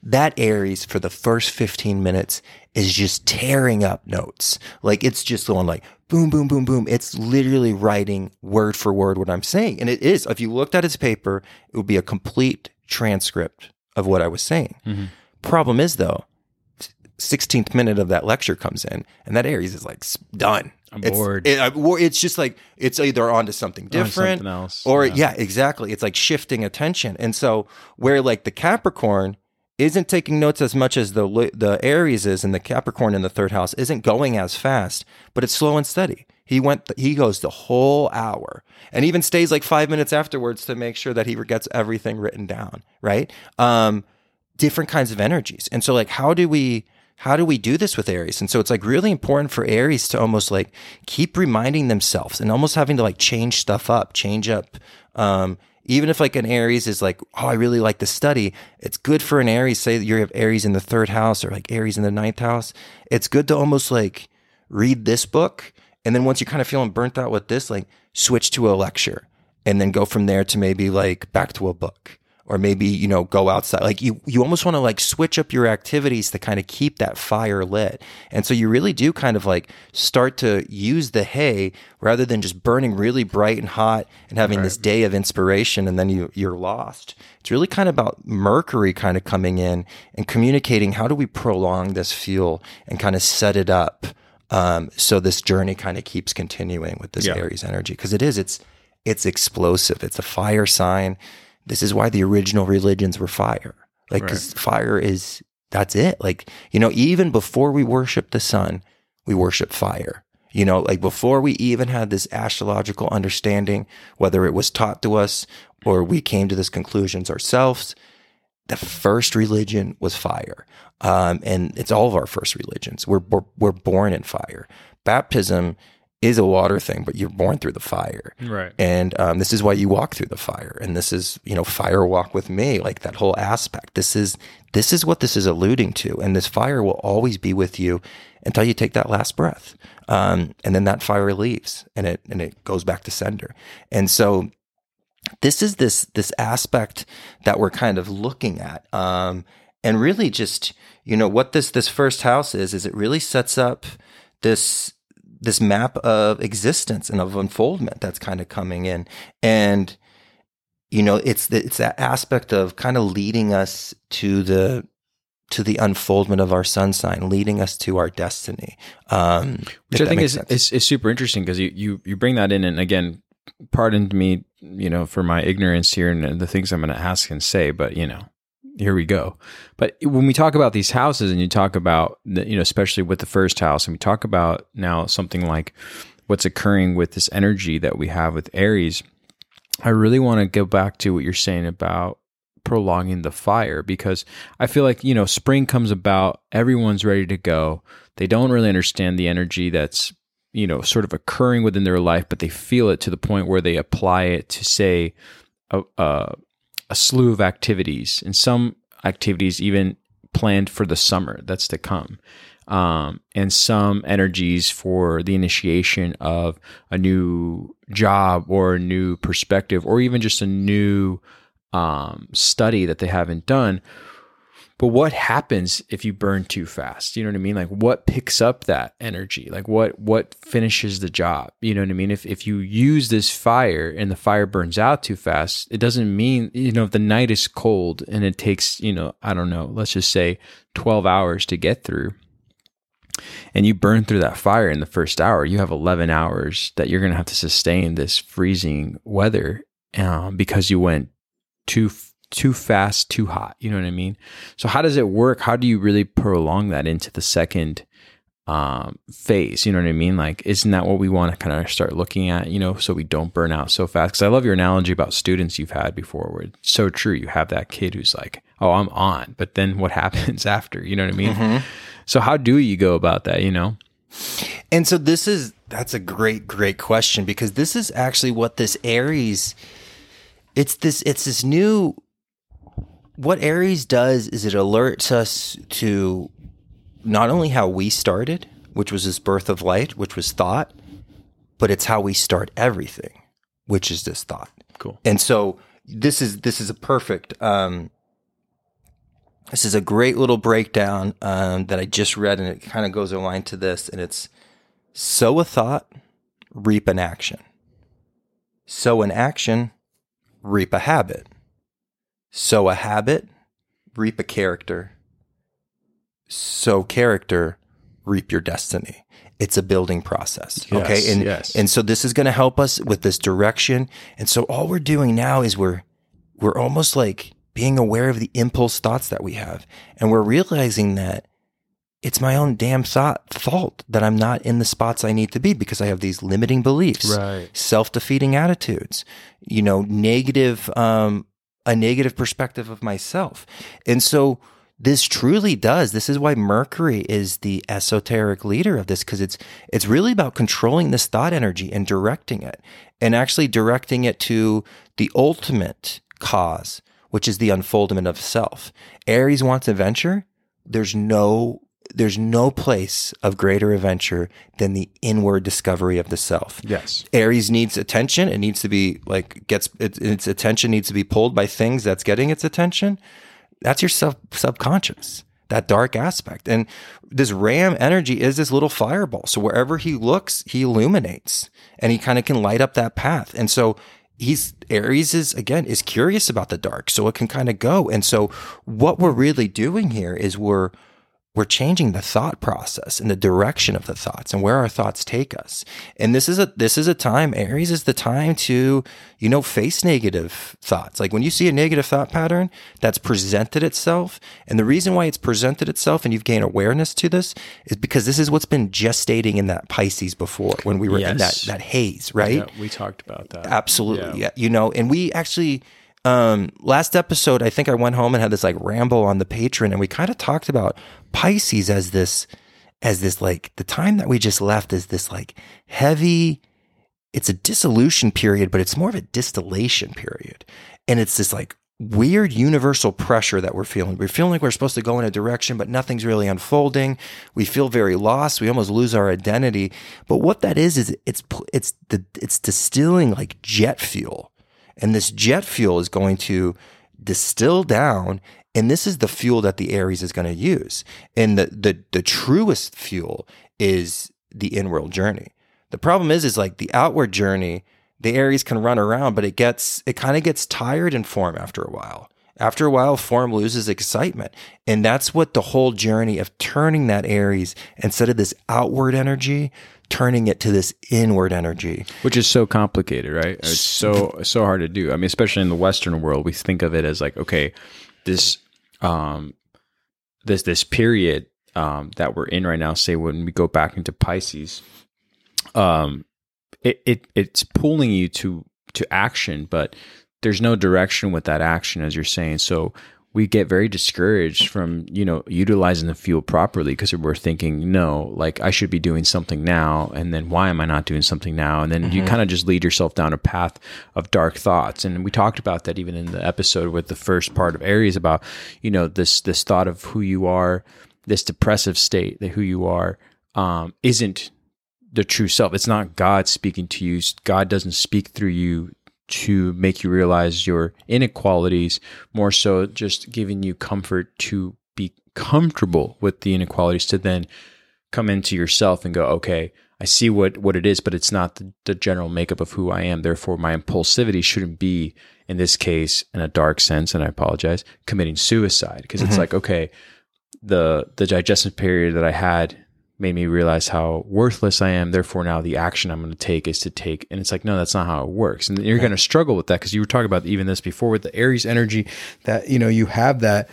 B: that Aries for the first 15 minutes is just tearing up notes. Like it's just going like boom, boom, boom, boom. It's literally writing word for word what I'm saying. And it is. If you looked at his paper, it would be a complete transcript of what I was saying. Mm-hmm. Problem is though, 16th minute of that lecture comes in and that Aries is like done.
A: I'm
B: It's-
A: bored.
B: It, it's just like it's either onto something different
A: something else,
B: or
A: yeah.
B: yeah, exactly. It's like shifting attention. And so where like the Capricorn isn't taking notes as much as the the Aries is and the Capricorn in the third house isn't going as fast, but it's slow and steady. He went he goes the whole hour and even stays like 5 minutes afterwards to make sure that he gets everything written down, right? Um different kinds of energies. And so like how do we how do we do this with Aries? And so it's like really important for Aries to almost like keep reminding themselves and almost having to like change stuff up, change up um even if like an Aries is like, oh, I really like the study, it's good for an Aries, say that you have Aries in the third house or like Aries in the ninth house. It's good to almost like read this book. And then once you're kind of feeling burnt out with this, like switch to a lecture and then go from there to maybe like back to a book or maybe, you know, go outside. Like you, you almost want to like switch up your activities to kind of keep that fire lit. And so you really do kind of like start to use the hay rather than just burning really bright and hot and having this day of inspiration and then you, you're lost. It's really kind of about Mercury kind of coming in and communicating how do we prolong this fuel and kind of set it up um, so this journey kind of keeps continuing with this
A: Yeah.
B: Aries energy because it is it's it's explosive. It's a fire sign. This is why the original religions were fire. Like 'cause fire is that's it. Like you know, even before we worship the sun, we worship fire. You know, like before we even had this astrological understanding, whether it was taught to us or we came to this conclusions ourselves, the first religion was fire. Um, and it's all of our first religions. We're, we're, we're born in fire. Baptism is a water thing, but you're born through the fire.
A: Right.
B: And um, this is why you walk through the fire. And this is, you know, fire walk with me, like that whole aspect. This is, this is what this is alluding to. And this fire will always be with you until you take that last breath. Um, and then that fire leaves and it, and it goes back to sender. And so this is this this aspect that we're kind of looking at um and really just you know what this this first house is is it really sets up this this map of existence and of unfoldment that's kind of coming in. And you know it's the, it's that aspect of kind of leading us to the to the unfoldment of our sun sign leading us to our destiny um
A: which I think is, is is super interesting because you, you you bring that in, and again, pardon me, you know, for my ignorance here and the things I'm going to ask and say, but you know, here we go. But when we talk about these houses, and you talk about the, you know, especially with the first house, and we talk about now something like what's occurring with this energy that we have with Aries, I really want to go back to what you're saying about prolonging the fire because I feel like, you know, spring comes about, everyone's ready to go. They don't really understand the energy that's you know, sort of occurring within their life, but they feel it to the point where they apply it to say a, a, a slew of activities and some activities even planned for the summer that's to come. Um, and some energies for the initiation of a new job or a new perspective or even just a new um, study that they haven't done. But what happens if you burn too fast? You know what I mean? Like what picks up that energy? Like what what finishes the job? You know what I mean? If if you use this fire and the fire burns out too fast, it doesn't mean, you know, if the night is cold and it takes, you know, I don't know, let's just say 12 hours to get through and you burn through that fire in the first hour, you have 11 hours that you're going to have to sustain this freezing weather um, because you went too too fast, too hot. You know what I mean? So how does it work? How do you really prolong that into the second um, phase? You know what I mean? Like, isn't that what we want to kind of start looking at? You know, so we don't burn out so fast. Because I love your analogy about students you've had before, where it's so true. You have that kid who's like, "Oh, I'm on," but then what <laughs> happens after? You know what I mean? Mm-hmm. So how do you go about that? You know?
B: And so this is that's a great, great question because this is actually what this Aries. It's this. It's this new what Aries does is it alerts us to not only how we started, which was this birth of light, which was thought, but it's how we start everything, which is this thought.
A: Cool.
B: And so this is this is a perfect um, this is a great little breakdown um, that I just read, and it kind of goes aligned to this, and it's sow a thought, reap an action. Sow an action, reap a habit sow a habit, reap a character. Sow character, reap your destiny. It's a building process.
A: Yes,
B: okay. And,
A: yes.
B: and so this is going to help us with this direction. And so all we're doing now is we're, we're almost like being aware of the impulse thoughts that we have. And we're realizing that it's my own damn thought fault that I'm not in the spots I need to be because I have these limiting beliefs,
A: right.
B: self defeating attitudes, you know, negative um, a negative perspective of myself. And so this truly does. This is why Mercury is the esoteric leader of this because it's it's really about controlling this thought energy and directing it and actually directing it to the ultimate cause, which is the unfoldment of self. Aries wants adventure. There's no there's no place of greater adventure than the inward discovery of the self.
A: Yes.
B: Aries needs attention. It needs to be like gets it, its attention needs to be pulled by things that's getting its attention. That's your sub subconscious, that dark aspect. And this ram energy is this little fireball. So wherever he looks, he illuminates and he kind of can light up that path. And so he's Aries is again is curious about the dark, so it can kind of go. And so what we're really doing here is we're we're changing the thought process and the direction of the thoughts and where our thoughts take us. And this is a this is a time Aries is the time to you know face negative thoughts. Like when you see a negative thought pattern that's presented itself, and the reason why it's presented itself and you've gained awareness to this is because this is what's been gestating in that Pisces before when we were yes. in that that haze, right? Yeah,
A: we talked about that.
B: Absolutely. Yeah. yeah. You know, and we actually um, last episode, I think I went home and had this like ramble on the Patreon, and we kind of talked about Pisces as this, as this like the time that we just left is this like heavy. It's a dissolution period, but it's more of a distillation period, and it's this like weird universal pressure that we're feeling. We're feeling like we're supposed to go in a direction, but nothing's really unfolding. We feel very lost. We almost lose our identity. But what that is is it's it's the it's distilling like jet fuel and this jet fuel is going to distill down and this is the fuel that the Aries is going to use. And the, the, the truest fuel is the inward journey. The problem is, is like the outward journey, the Aries can run around, but it gets, it kind of gets tired in form after a while. After a while, form loses excitement. And that's what the whole journey of turning that Aries instead of this outward energy turning it to this inward energy.
A: Which is so complicated right? It's so so hard to do. I mean especially in the western world we think of it as like okay this um this this period um that we're in right now say when we go back into pisces um it, it it's pulling you to to action but there's no direction with that action as you're saying. So we get very discouraged from you know utilizing the fuel properly because we're thinking no like i should be doing something now and then why am i not doing something now? And then
B: Mm-hmm.
A: you kind of just lead yourself down a path of dark thoughts. And we talked about that even in the episode with the first part of aries about you know this this thought of who you are this depressive state that who you are um, isn't the true self. It's not god speaking to you. God doesn't speak through you to make you realize your inequalities, more so just giving you comfort to be comfortable with the inequalities to then come into yourself and go, okay, I see what, what it is, but it's not the, the general makeup of who I am. Therefore, my impulsivity shouldn't be, in this case, in a dark sense, and I apologize, committing suicide. Because it's mm-hmm. like, okay, the the digestion period that I had made me realize how worthless I am. Therefore, now the action I'm going to take is to take, and it's like, no, that's not how it works. And you're going to struggle with that because you were talking about even this before with the Aries energy that you know you have that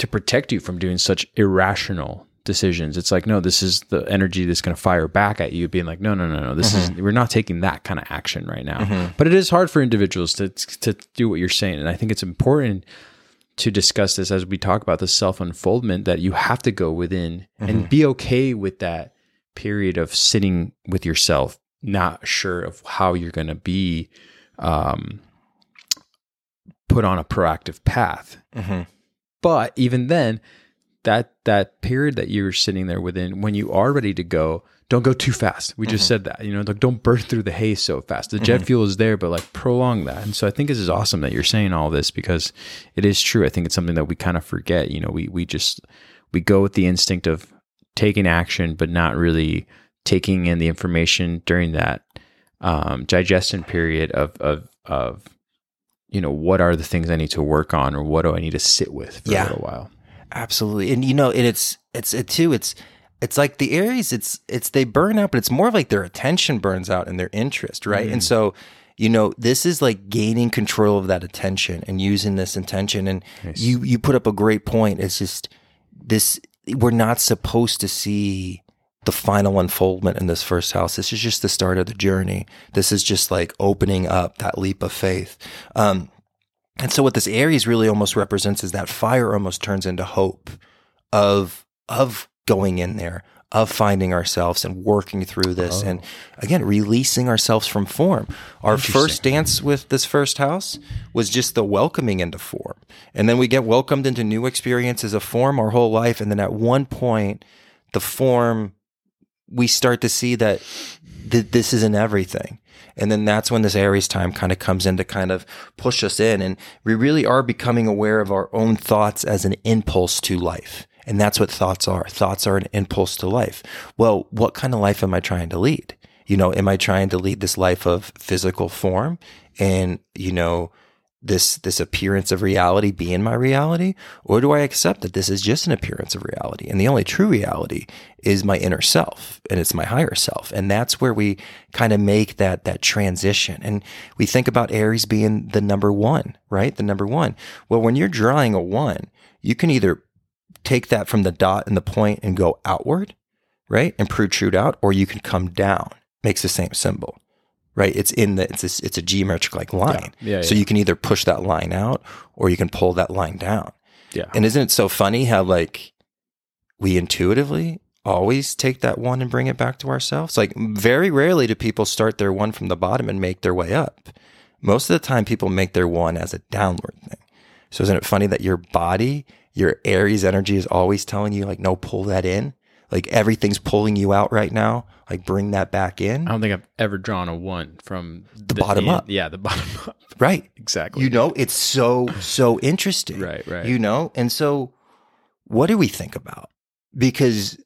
A: to protect you from doing such irrational decisions. It's like, no, this is the energy that's going to fire back at you, being like, no, no, no, no, this is mm-hmm. we're not taking that kind of action right now. Mm-hmm. But it is hard for individuals to to do what you're saying, and I think it's important to discuss this as we talk about the self unfoldment that you have to go within and be okay with that period of sitting with yourself, not sure of how you're going to be um, put on a proactive path.
B: Mm-hmm.
A: But even then, that that period that you're sitting there within, when you are ready to go, don't go too fast. We just said that, you know, like don't burn through the hay so fast. The jet fuel is there, but like prolong that. And so I think this is awesome that you're saying all this because it is true. I think it's something that we kind of forget. You know, we we just we go with the instinct of taking action, but not really taking in the information during that um, digestion period of of of you know what are the things I need to work on or what do I need to sit with for
B: Yeah.
A: a little while.
B: Absolutely. And you know, and it's it's it too, it's it's like the Aries, it's it's they burn out, but it's more like their attention burns out and their interest, right?
A: Mm.
B: And so, you know, this is like gaining control of that attention and using this intention. And you you put up a great point. It's just this we're not supposed to see the final unfoldment in this first house. This is just the start of the journey. This is just like opening up that leap of faith. Um, and so what this Aries really almost represents is that fire almost turns into hope of of going in there, of finding ourselves and working through this oh. and again releasing ourselves from form. Our first dance with this first house was just the welcoming into form. And then we get welcomed into new experiences of form our whole life and then at one point the form we start to see that th- this isn't everything. And then that's when this Aries time kind of comes in to kind of push us in. And we really are becoming aware of our own thoughts as an impulse to life. And that's what thoughts are. Thoughts are an impulse to life. Well, what kind of life am I trying to lead? You know, am I trying to lead this life of physical form and, you know, this this appearance of reality being my reality or do i accept that this is just an appearance of reality and the only true reality is my inner self and it's my higher self and that's where we kind of make that that transition and we think about aries being the number 1 right the number 1 well when you're drawing a 1 you can either take that from the dot and the point and go outward right and protrude out or you can come down makes the same symbol right? It's in the it's a, it's a geometric like line.
A: Yeah, yeah,
B: so
A: yeah.
B: you can either push that line out or you can pull that line down.
A: Yeah.
B: And isn't it so funny how like we intuitively always take that one and bring it back to ourselves? Like very rarely do people start their one from the bottom and make their way up. Most of the time people make their one as a downward thing. So isn't it funny that your body, your Aries energy is always telling you like no pull that in? Like everything's pulling you out right now. Like bring that back in.
A: I don't think I've ever drawn a one from the,
B: bottom up.
A: Yeah, the <laughs> bottom up.
B: Right.
A: Exactly.
B: You know, it's so, so interesting.
A: Right, right.
B: You know, and so what do we think about? Because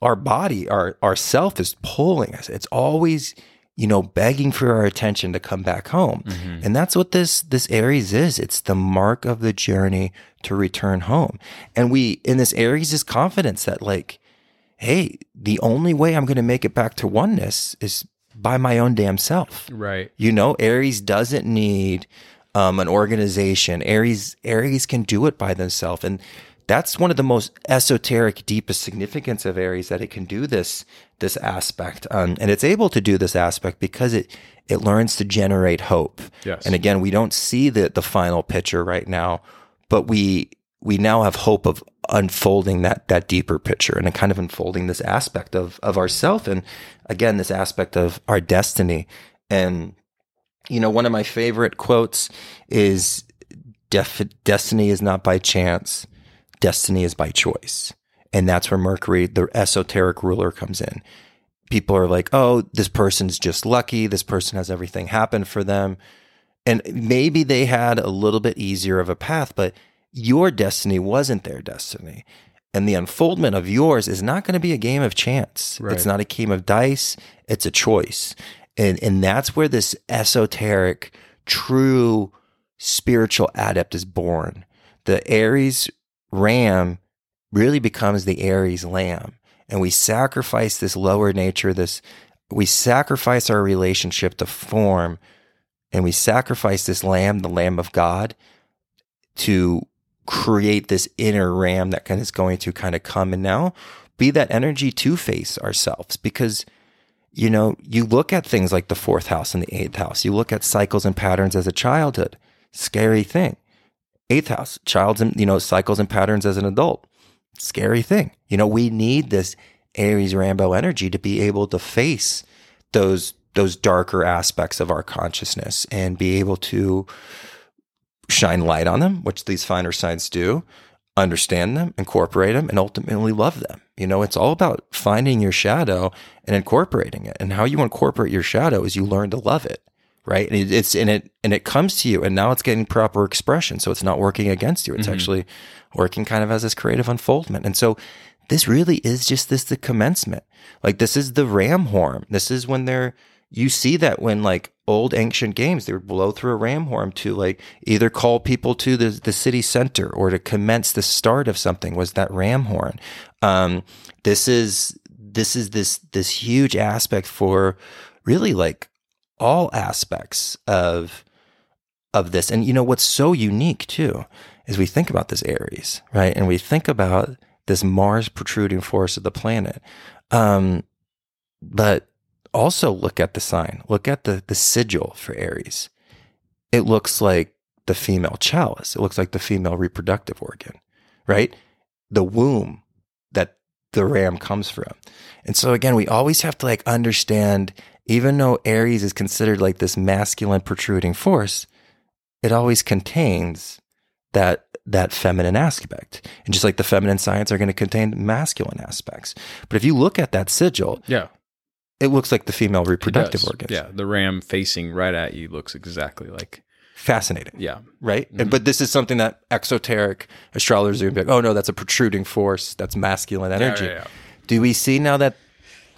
B: our body, our, our self is pulling us. It's always, you know, begging for our attention to come back home.
A: Mm-hmm.
B: And that's what this, this Aries is. It's the mark of the journey to return home. And we, in this Aries is confidence that like, hey, the only way I'm going to make it back to oneness is by my own damn self.
A: right.
B: You know, Aries doesn't need um, an organization. Aries Aries can do it by themselves, and that's one of the most esoteric, deepest significance of Aries that it can do this this aspect, um, and it's able to do this aspect because it it learns to generate hope.
A: Yes.
B: And again, we don't see the the final picture right now, but we we now have hope of unfolding that that deeper picture and kind of unfolding this aspect of of ourself and again this aspect of our destiny and you know one of my favorite quotes is Def- destiny is not by chance destiny is by choice and that's where mercury the esoteric ruler comes in people are like oh this person's just lucky this person has everything happen for them and maybe they had a little bit easier of a path but your destiny wasn't their destiny. And the unfoldment of yours is not going to be a game of chance.
A: Right.
B: It's not a game of dice. It's a choice. And, and that's where this esoteric, true spiritual adept is born. The Aries ram really becomes the Aries lamb. And we sacrifice this lower nature, this, we sacrifice our relationship to form, and we sacrifice this lamb, the lamb of God, to create this inner ram that kind of is going to kind of come and now be that energy to face ourselves. Because you know you look at things like the fourth house and the eighth house. You look at cycles and patterns as a childhood. Scary thing eighth house child's you know cycles and patterns as an adult scary thing you know we need this aries rambo energy to be able to face those those darker aspects of our consciousness and be able to shine light on them, which these finer signs do, understand them, incorporate them, and ultimately love them. You know, it's all about finding your shadow and incorporating it. And how you incorporate your shadow is you learn to love it, right? And it's in it and it comes to you, and now it's getting proper expression. So it's not working against you. It's mm-hmm. actually working kind of as this creative unfoldment. And so this really is just this the commencement. Like this is the ram horn. This is when they're you see that when like old ancient games, they would blow through a ram horn to like either call people to the, the city center or to commence the start of something was that ram horn. Um, this is, this is this, this huge aspect for really like all aspects of, of this. And you know, what's so unique too, is we think about this Aries, right? And we think about this Mars protruding force of the planet. Um, but also look at the sign. Look at the the sigil for Aries. It looks like the female chalice. It looks like the female reproductive organ, right? The womb that the ram comes from. And so again, we always have to like understand even though Aries is considered like this masculine protruding force, it always contains that that feminine aspect. And just like the feminine signs are going to contain masculine aspects. But if you look at that sigil,
A: yeah
B: it looks like the female reproductive organs.
A: Yeah, the ram facing right at you looks exactly like.
B: Fascinating.
A: Yeah.
B: Right. Mm-hmm. And, but this is something that exoteric astrologers are going to be like, oh no, that's a protruding force. That's masculine energy. Yeah, yeah, yeah. Do we see now that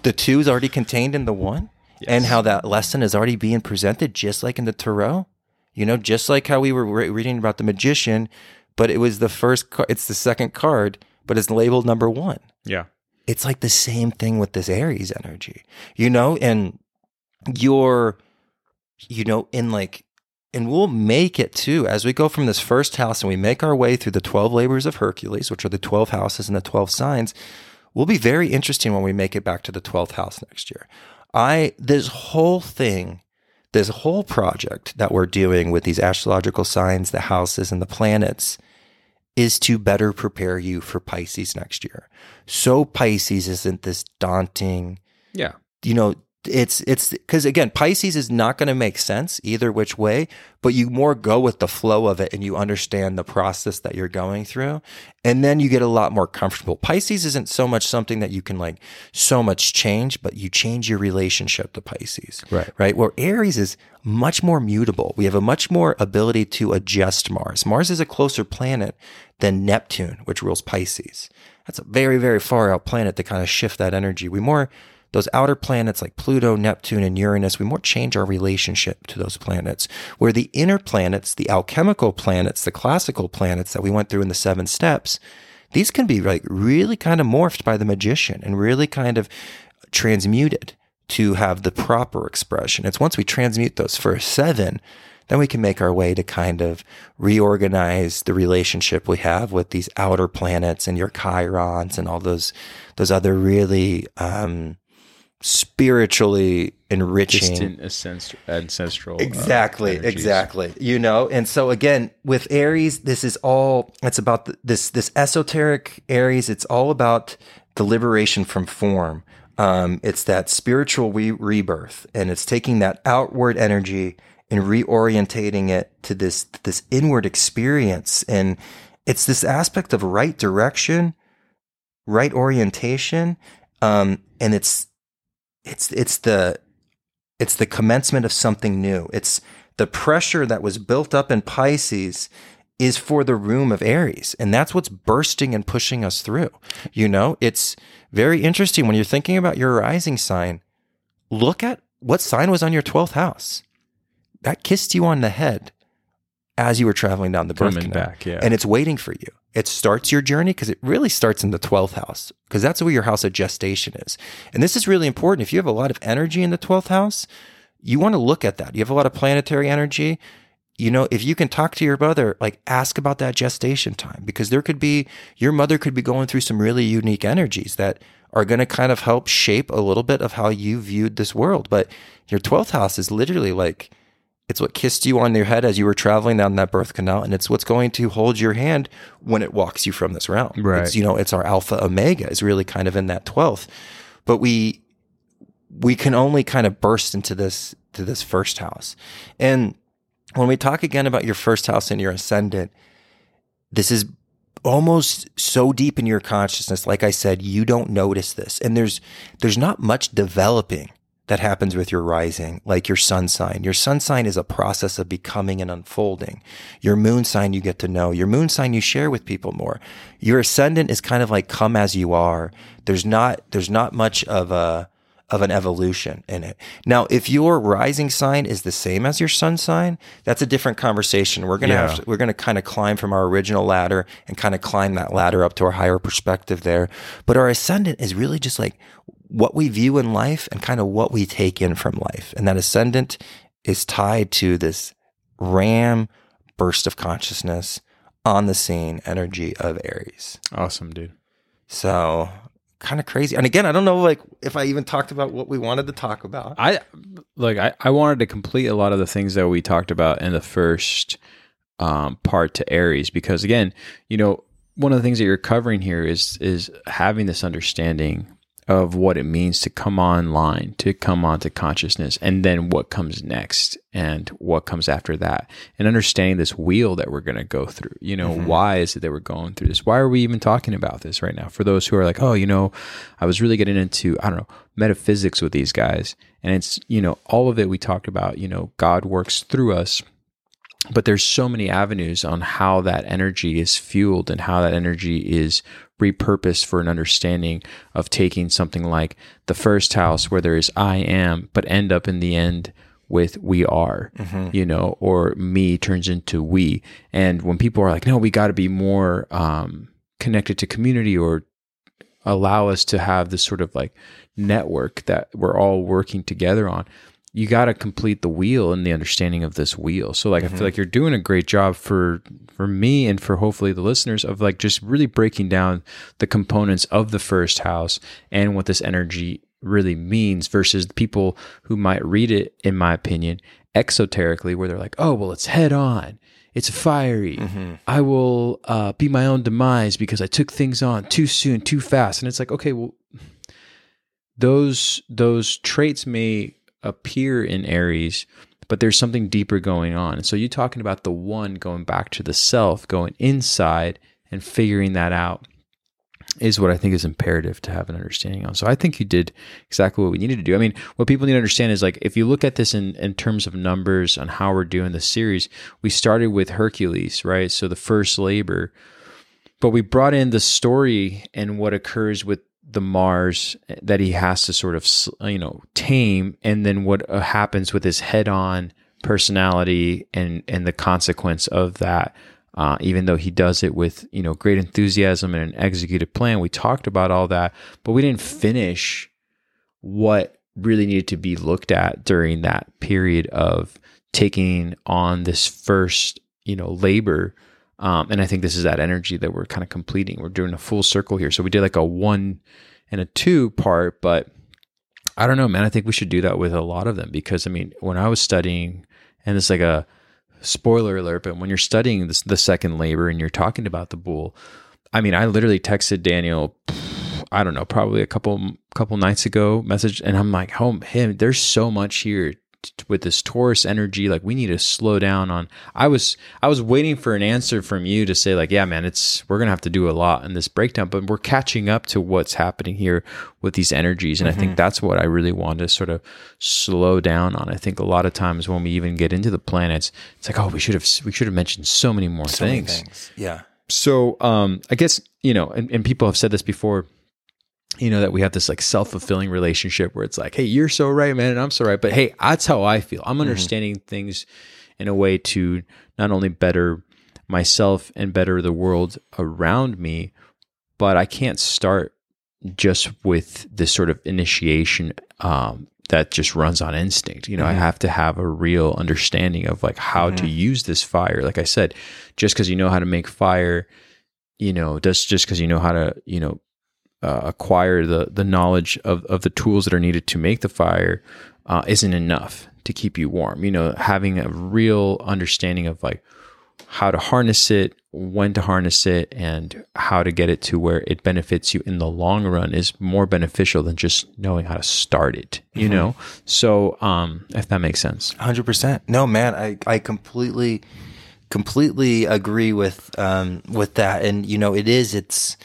B: the two is already contained in the one, yes. and how that lesson is already being presented, just like in the tarot? You know, just like how we were re- reading about the magician, but it was the first. Car- it's the second card, but it's labeled number one.
A: Yeah
B: it's like the same thing with this Aries energy, you know, and you're, you know, in like, and we'll make it too as we go from this first house and we make our way through the 12 labors of Hercules, which are the 12 houses and the 12 signs. We'll be very interesting when we make it back to the 12th house next year. I, this whole thing, this whole project that we're doing with these astrological signs, the houses and the planets is to better prepare you for Pisces next year. So Pisces isn't this daunting.
A: Yeah.
B: You know, it's it's because again pisces is not going to make sense either which way but you more go with the flow of it and you understand the process that you're going through. And then you get a lot more comfortable. Pisces isn't so much something that you can like so much change but you change your relationship to pisces.
A: Right.
B: Right? Where aries is much more mutable. We have a much more ability to adjust mars. Mars is a closer planet than neptune which rules pisces. That's a very very far out planet to kind of shift that energy. We more those outer planets like Pluto, Neptune, and Uranus, we more change our relationship to those planets. Where the inner planets, the alchemical planets, the classical planets that we went through in the seven steps, these can be like really kind of morphed by the magician and really kind of transmuted to have the proper expression. It's once we transmute those first seven, then we can make our way to kind of reorganize the relationship we have with these outer planets and your chirons and all those those other really um, spiritually enriching
A: Distant ancest- ancestral. uh,
B: exactly
A: energies.
B: exactly you know and so again with aries this is all it's about th- this this esoteric aries it's all about the liberation from form um, it's that spiritual re- rebirth and it's taking that outward energy and reorientating it to this this inward experience and it's this aspect of right direction right orientation um, and it's it's it's the it's the commencement of something new. It's the pressure that was built up in Pisces is for the room of Aries. And that's what's bursting and pushing us through. You know, it's very interesting when you're thinking about your rising sign. Look at what sign was on your 12th house. That kissed you on the head as you were traveling down the birth
A: Coming
B: canal.
A: back, yeah.
B: And it's waiting for you. It starts your journey because it really starts in the 12th house because that's where your house of gestation is. And this is really important. If you have a lot of energy in the 12th house, you want to look at that. You have a lot of planetary energy. You know, if you can talk to your mother, like ask about that gestation time because there could be, your mother could be going through some really unique energies that are going to kind of help shape a little bit of how you viewed this world. But your 12th house is literally like, it's what kissed you on your head as you were traveling down that birth canal, and it's what's going to hold your hand when it walks you from this realm.
A: Right.
B: It's, you know, it's our alpha omega is really kind of in that twelfth, but we we can only kind of burst into this to this first house, and when we talk again about your first house and your ascendant, this is almost so deep in your consciousness like i said you don't notice this and there's there's not much developing that happens with your rising, like your sun sign. Your sun sign is a process of becoming and unfolding. Your moon sign you get to know. Your moon sign you share with people more. Your ascendant is kind of like come as you are. There's not there's not much of a of an evolution in it. Now, if your rising sign is the same as your sun sign, that's a different conversation. We're gonna
A: Yeah.
B: have to, we're gonna kind of climb from our original ladder and kind of climb that ladder up to our higher perspective there. But our ascendant is really just like what we view in life and kind of what we take in from life. And that ascendant is tied to this ram burst of consciousness on the scene energy of Aries.
A: Awesome, dude.
B: So kind of crazy. And again, I don't know like if I even talked about what we wanted to talk about.
A: I like I, I wanted to complete a lot of the things that we talked about in the first um, part to Aries because again, you know, one of the things that you're covering here is is having this understanding of what it means to come online, to come onto consciousness, and then what comes next and what comes after that. And understanding this wheel that we're going to go through. You know, mm-hmm. why is it that we're going through this? Why are we even talking about this right now? For those who are like, oh, you know, I was really getting into, I don't know, metaphysics with these guys. And it's, you know, all of it we talked about, you know, God works through us but there's so many avenues on how that energy is fueled and how that energy is repurposed for an understanding of taking something like the first house where there is I am, but end up in the end with we are, you know, or me turns into we. And when people are like, no, we got to be more um, connected to community or allow us to have this sort of like network that we're all working together on you got to complete the wheel and the understanding of this wheel. So like i feel like you're doing a great job for for me and for hopefully the listeners of like just really breaking down the components of the first house and what this energy really means versus people who might read it in my opinion exoterically where they're like oh well it's head on. It's fiery. I will uh, be my own demise because i took things on too soon too fast. And it's like okay well those those traits may appear in Aries, but there's something deeper going on. And so you're talking about the one going back to the self, going inside and figuring that out is what I think is imperative to have an understanding on. So I think you did exactly what we needed to do. I mean, what people need to understand is like if you look at this in, in terms of numbers on how we're doing the series, we started with Hercules, right? So the first labor, but we brought in the story and what occurs with the Mars that he has to sort of you know tame, and then what uh, happens with his head-on personality and and the consequence of that. Uh, even though he does it with you know great enthusiasm and an executed plan, we talked about all that, but we didn't finish what really needed to be looked at during that period of taking on this first you know labor um, and I think this is that energy that we're kind of completing. We're doing a full circle here. So we did like a one and a two part, but I don't know, man. I think we should do that with a lot of them because I mean, when I was studying, and it's like a spoiler alert, but when you're studying this, the second labor and you're talking about the bull, I mean, I literally texted Daniel. I don't know, probably a couple couple nights ago, message, and I'm like, "Oh, him, there's so much here with this Taurus energy, like we need to slow down on. I was I was waiting for an answer from you to say like, yeah, man, it's we're gonna have to do a lot in this breakdown, but we're catching up to what's happening here with these energies, and mm-hmm. I think mm-hmm. that's what I really want to sort of slow down on. I think a lot of times when we even get into the planets, it's like, oh, we should have we should have mentioned so many more so things. Many things.
B: Yeah.
A: So um, I guess you know, and, and people have said this before you know that we have this like self-fulfilling relationship where it's like hey you're so right man and i'm so right but hey that's how i feel i'm mm-hmm. understanding mm-hmm. things in a way to not only better myself and better the world around me but i can't start just with this sort of initiation um, that just runs on instinct you know mm-hmm. i have to have a real understanding of like how mm-hmm. to use this fire like i said just because you know how to make fire you know just just because you know how to you know uh, acquire the the knowledge of, of the tools that are needed to make the fire uh, isn't enough to keep you warm. You know, having a real understanding of like how to harness it, when to harness it, and how to get it to where it benefits you in the long run is more beneficial than just knowing how to start it. You mm-hmm. know, so um, if that makes sense,
B: hundred percent. No, man, I I completely completely agree with um with that, and you know, it is it's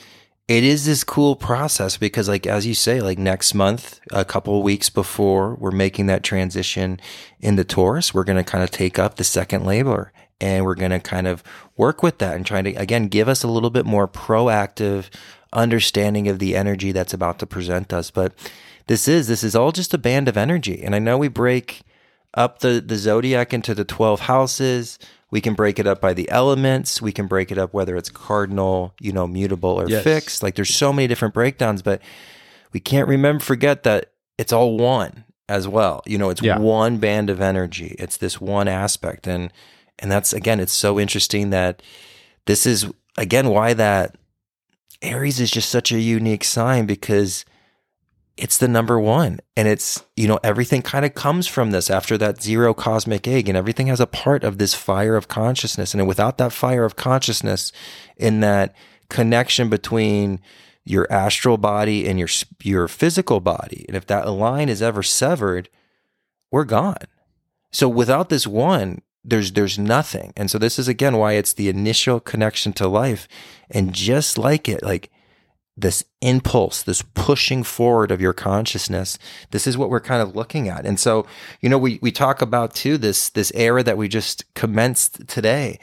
B: it is this cool process because like as you say like next month a couple weeks before we're making that transition in the taurus we're going to kind of take up the second labor and we're going to kind of work with that and trying to again give us a little bit more proactive understanding of the energy that's about to present us. But this is this is all just a band of energy. And i know we break up the the zodiac into the 12 houses we can break it up by the elements. We can break it up whether it's cardinal, you know, mutable or yes. fixed. Like there's so many different breakdowns, but we can't remember forget that it's all one as well. You know, it's yeah. one band of energy. It's this one aspect and and that's again it's so interesting that this is again why that Aries is just such a unique sign because it's the number one. And it's, you know, everything kind of comes from this after that zero cosmic egg and everything has a part of this fire of consciousness. And without that fire of consciousness in that connection between your astral body and your, your physical body. And if that line is ever severed, we're gone. So without this one, there's there's nothing. And so this is again why it's the initial connection to life. And just like it, like this impulse, this pushing forward of your consciousness. This is what we're kind of looking at. And so, you know, we, we talk about too this, this era that we just commenced today.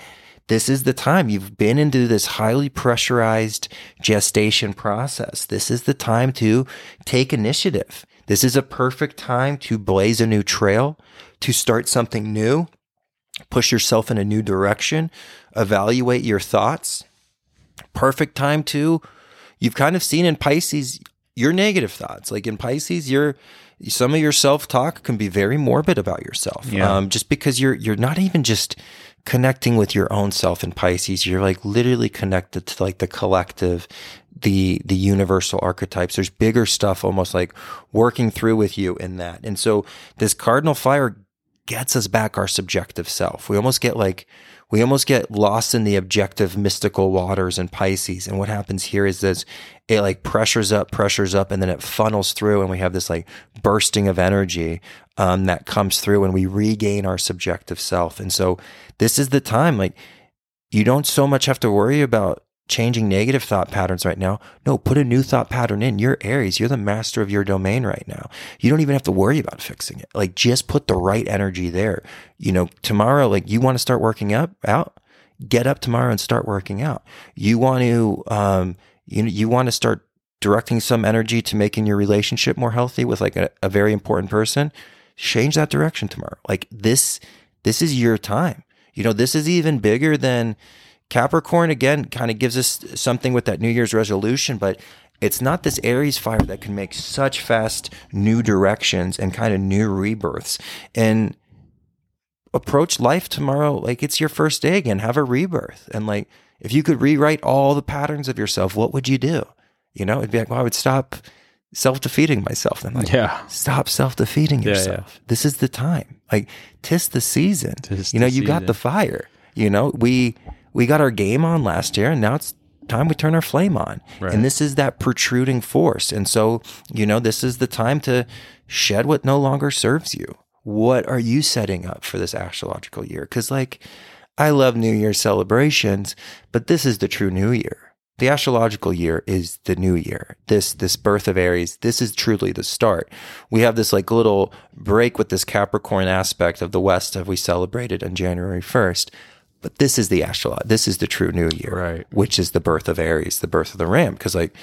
B: This is the time you've been into this highly pressurized gestation process. This is the time to take initiative. This is a perfect time to blaze a new trail, to start something new, push yourself in a new direction, evaluate your thoughts. Perfect time to you've kind of seen in Pisces your negative thoughts. Like in Pisces, your some of your self talk can be very morbid about yourself. Yeah. Um, just because you're you're not even just connecting with your own self in Pisces, you're like literally connected to like the collective, the the universal archetypes. There's bigger stuff almost like working through with you in that. And so this cardinal fire gets us back our subjective self. We almost get like we almost get lost in the objective mystical waters in Pisces. And what happens here is this it like pressures up, pressures up, and then it funnels through, and we have this like bursting of energy um, that comes through, and we regain our subjective self. And so this is the time, like, you don't so much have to worry about changing negative thought patterns right now. No, put a new thought pattern in. You're Aries. You're the master of your domain right now. You don't even have to worry about fixing it. Like just put the right energy there. You know, tomorrow, like you want to start working up out, get up tomorrow and start working out. You want to, um, you know, you want to start directing some energy to making your relationship more healthy with like a, a very important person. Change that direction tomorrow. Like this, this is your time. You know, this is even bigger than, Capricorn again kind of gives us something with that New Year's resolution, but it's not this Aries fire that can make such fast new directions and kind of new rebirths. And approach life tomorrow like it's your first day again. Have a rebirth. And like if you could rewrite all the patterns of yourself, what would you do? You know, it'd be like, well, I would stop self defeating myself. And I'm like,
A: Yeah.
B: stop self defeating
A: Yeah,
B: yourself. This is the time. Like, tis the season.
A: Tis
B: you know, you got the fire. You know, we we got our game on last year, and now it's time we turn our flame on.
A: Right.
B: And this is that protruding force. And so, you know, this is the time to shed what no longer serves you. What are you setting up for this astrological year? Because, like, I love New Year celebrations, but this is the true New Year. The astrological year is the new year. This this birth of Aries, this is truly the start. We have this like little break with this Capricorn aspect of the West that we celebrated on January 1st. But this is the astrolog. This is the true new year,
A: Right.
B: which is the birth of Aries, the birth of the ram. Because like,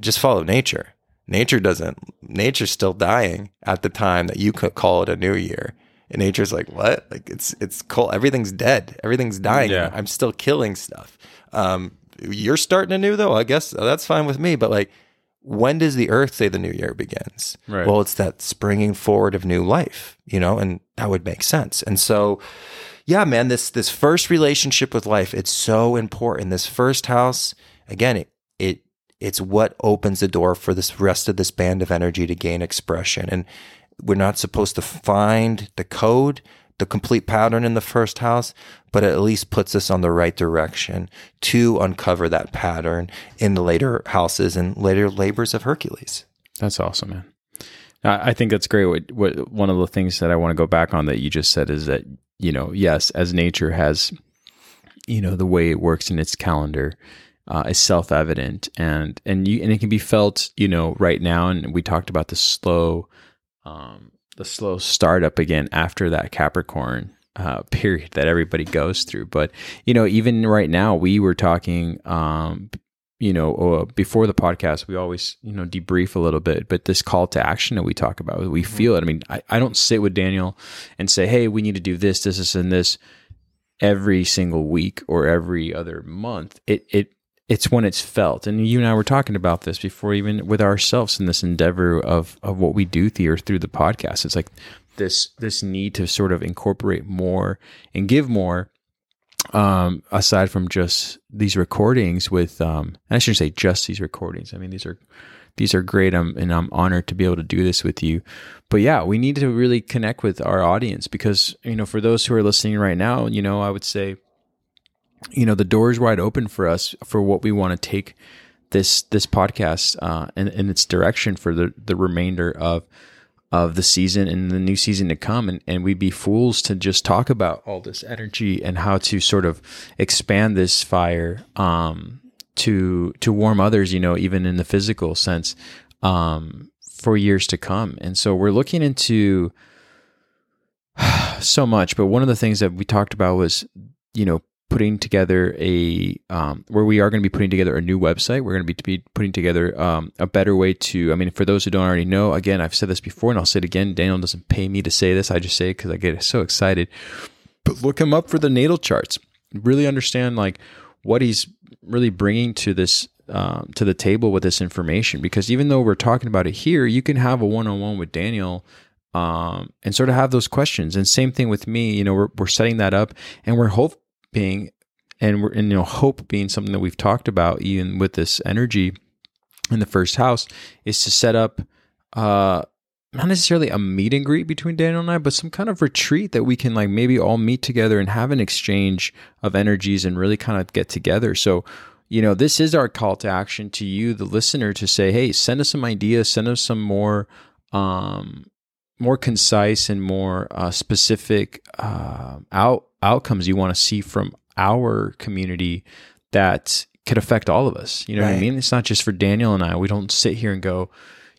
B: just follow nature. Nature doesn't. Nature's still dying at the time that you could call it a new year. And nature's like, what? Like it's it's cold. Everything's dead. Everything's dying.
A: Yeah.
B: I'm still killing stuff. Um, you're starting anew though. I guess that's fine with me. But like, when does the earth say the new year begins?
A: Right.
B: Well, it's that springing forward of new life, you know, and that would make sense. And so, yeah, man, this this first relationship with life, it's so important. This first house, again, it it it's what opens the door for this rest of this band of energy to gain expression. And we're not supposed to find the code, the complete pattern in the first house, but it at least puts us on the right direction to uncover that pattern in the later houses and later labors of Hercules.
A: That's awesome, man. I think that's great. What, what one of the things that I want to go back on that you just said is that you know, yes, as nature has, you know, the way it works in its calendar uh, is self evident, and and you and it can be felt, you know, right now. And we talked about the slow, um, the slow startup again after that Capricorn uh, period that everybody goes through. But you know, even right now, we were talking um, you know, uh, before the podcast, we always, you know, debrief a little bit, but this call to action that we talk about, we feel it. I mean, I, I don't sit with Daniel and say, hey, we need to do this, this, this, and this every single week or every other month. It, it, it's when it's felt. And you and I were talking about this before, even with ourselves in this endeavor of, of what we do here through the podcast. It's like this, this need to sort of incorporate more and give more um, aside from just these recordings with, um, I shouldn't say just these recordings. I mean, these are, these are great. I'm, and I'm honored to be able to do this with you. But yeah, we need to really connect with our audience because, you know, for those who are listening right now, you know, I would say, you know, the door is wide open for us for what we want to take this, this podcast, uh, in, in its direction for the, the remainder of, of the season and the new season to come and, and we'd be fools to just talk about all this energy and how to sort of expand this fire um, to to warm others you know even in the physical sense um, for years to come. And so we're looking into <sighs> so much but one of the things that we talked about was you know putting together a um, where we are going to be putting together a new website. We're going to be, be putting together um, a better way to. I mean, for those who don't already know, again, I've said this before, and I'll say it again. Daniel doesn't pay me to say this. I just say it because I get so excited. But look him up for the natal charts. Really understand like what he's really bringing to this um, to the table with this information. Because even though we're talking about it here, you can have a one on one with Daniel um, and sort of have those questions. And same thing with me. You know, we're, we're setting that up, and we're hoping and we're and you know hope being something that we've talked about even with this energy in the first house is to set up uh not necessarily a meet and greet between Daniel and I, but some kind of retreat that we can like maybe all meet together and have an exchange of energies and really kind of get together. So, you know, this is our call to action to you, the listener, to say, hey, send us some ideas, send us some more um more concise and more uh, specific uh, out outcomes you want to see from our community that could affect all of us. You know what I mean? It's not just for Daniel and I. We don't sit here and go,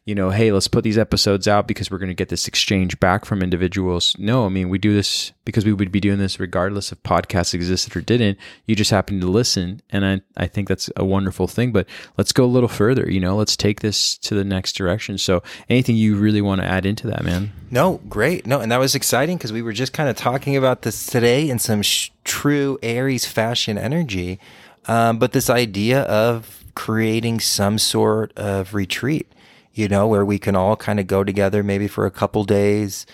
A: you know, hey, let's put these episodes out because we're going to get this exchange back from individuals. No, I mean, we do this because we would be doing this regardless if podcasts existed or didn't. You just happen to listen. And I, I think that's a wonderful thing. But let's go a little further. You know, let's take this to the next direction. So, anything you really want to add into that, man?
B: No, great. No, and that was exciting because we were just kind of talking about this today in some sh- true Aries fashion energy. Um, but this idea of creating some sort of retreat, you know, where we can all kind of go together maybe for a couple days,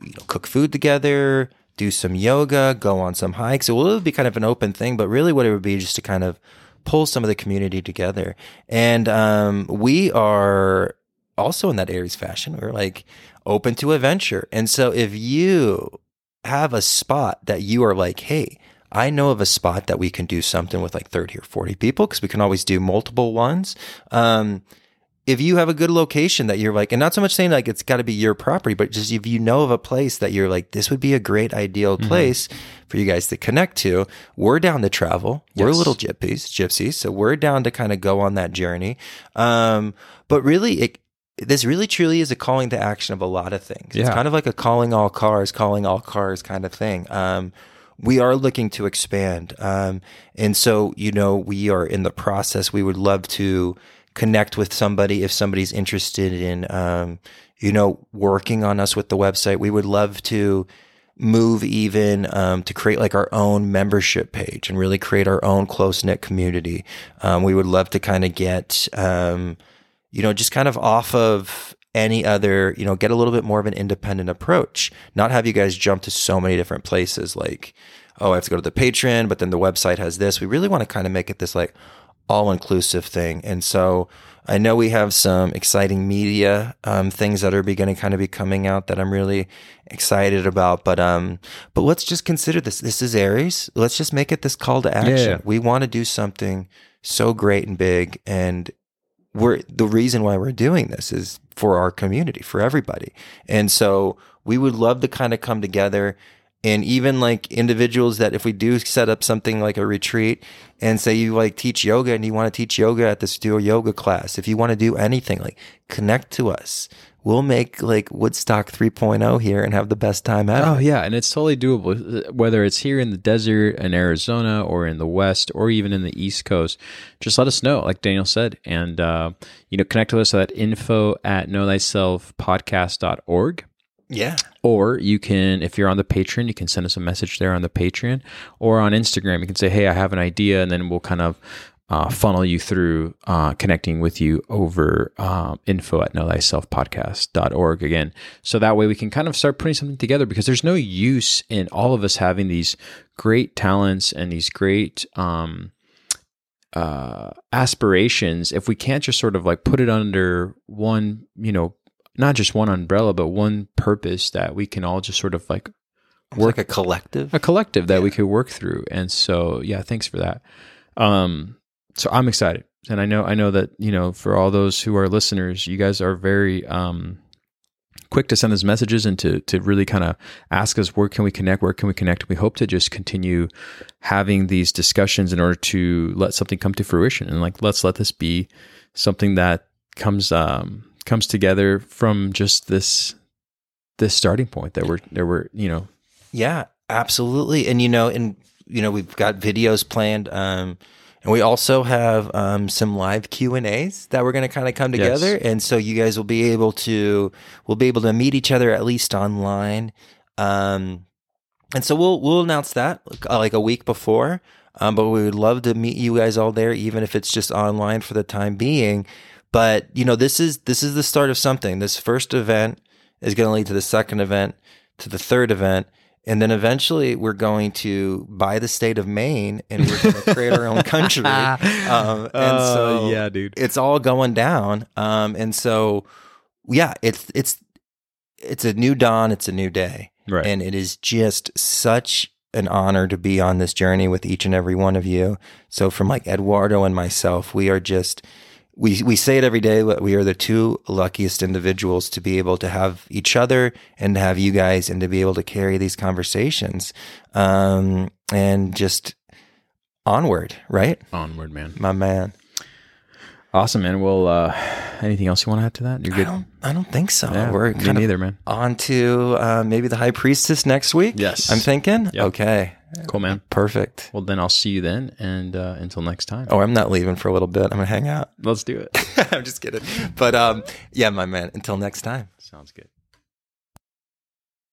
B: you know, cook food together, do some yoga, go on some hikes. It will be kind of an open thing, but really what it would be just to kind of pull some of the community together. And um, we are also in that Aries fashion, we're like open to adventure. And so if you have a spot that you are like, hey, I know of a spot that we can do something with like 30 or 40 people because we can always do multiple ones. Um, if you have a good location that you're like, and not so much saying like it's got to be your property, but just if you know of a place that you're like, this would be a great ideal
A: Mm-hmm.
B: place for you guys to connect to, we're down to travel. We're little gypsies, gypsies. So we're down to kind of go on that journey. Um, but really, it, this really truly is a calling to action of a lot of things. It's kind of like a calling all cars, calling all cars kind of thing. Um, we are looking to expand. Um, and so, you know, we are in the process. We would love to connect with somebody if somebody's interested in, um, you know, working on us with the website. We would love to move even um, to create like our own membership page and really create our own close knit community. Um, we would love to kind of get, um, you know, just kind of off of any other, you know, get a little bit more of an independent approach, not have you guys jump to so many different places like, oh, I have to go to the Patreon, but then the website has this. We really want to kind of make it this like all inclusive thing. And so I know we have some exciting media um, things that are beginning kind of be coming out that I'm really excited about. But um, but let's just consider this. This is Aries. Let's just make it this call to action.
A: Yeah.
B: We want to do something so great and big, and we're the reason why we're doing this is for our community, for everybody. And so we would love to kind of come together and even like individuals that if we do set up something like a retreat and say you like teach yoga and you want to teach yoga at this do a yoga class, if you want to do anything, like connect to us. We'll make like Woodstock 3.0 here and have the best time ever.
A: Oh yeah, and it's totally doable. Whether it's here in the desert in Arizona or in the West or even in the East Coast, just let us know, like Daniel said, and uh, you know, connect with us at info at knowthyselfpodcast.org.
B: Yeah.
A: Or you can, if you're on the Patreon, you can send us a message there on the Patreon, or on Instagram, you can say, "Hey, I have an idea," and then we'll kind of uh, funnel you through uh, connecting with you over um, info at knowthyselfpodcast.org again. So that way we can kind of start putting something together because there's no use in all of us having these great talents and these great um, uh, aspirations if we can't just sort of like put it under one, you know, not just one umbrella, but one purpose that we can all just sort of like
B: Work a collective.
A: a collective that we could work through. And so, yeah, thanks for that. Um, so I'm excited, and I know I know that you know for all those who are listeners, you guys are very um, quick to send us messages and to to really kind of ask us where can we connect, where can we connect. We hope to just continue having these discussions in order to let something come to fruition, and like let's let this be something that comes um, comes together from just this this starting point that we're that we're you know
B: Yeah, absolutely. And you know, and you know, we've got videos planned. Um, and we also have um, some live Q and A's that we're going to kind of come together, and so you guys will be able to we'll be able to meet each other at least online. Um, and so we'll we'll announce that uh, like a week before. Um, but we would love to meet you guys all there, even if it's just online for the time being. But you know, this is this is the start of something. This first event is going to lead to the second event, to the third event, and then eventually we're going to buy the state of Maine and we're going <laughs> to create our own country. <laughs> Um, and so
A: Oh, yeah, dude.
B: it's all going down. Um, and so yeah, it's it's it's a new dawn. It's a new day.
A: Right.
B: And it is just such an honor to be on this journey with each and every one of you. So from like Eduardo and myself, we are just we we say it every day, but we are the two luckiest individuals to be able to have each other and to have you guys and to be able to carry these conversations. Um and just onward, right?
A: Onward, man.
B: My man.
A: Awesome, man. Well, uh, anything else you want to add to that? You're
B: I
A: good.
B: don't I don't think so.
A: Yeah,
B: We're
A: me
B: kind of
A: neither, man.
B: on to uh, maybe the high priestess next week.
A: Yes.
B: I'm thinking.
A: Yep.
B: Okay.
A: Cool, man.
B: Perfect.
A: Well, then I'll see you then, and uh, until next time.
B: Oh, I'm not leaving for a little bit. I'm gonna hang out.
A: Let's do it. <laughs>
B: I'm just kidding. But um, yeah, my man. Until next time.
A: Sounds good.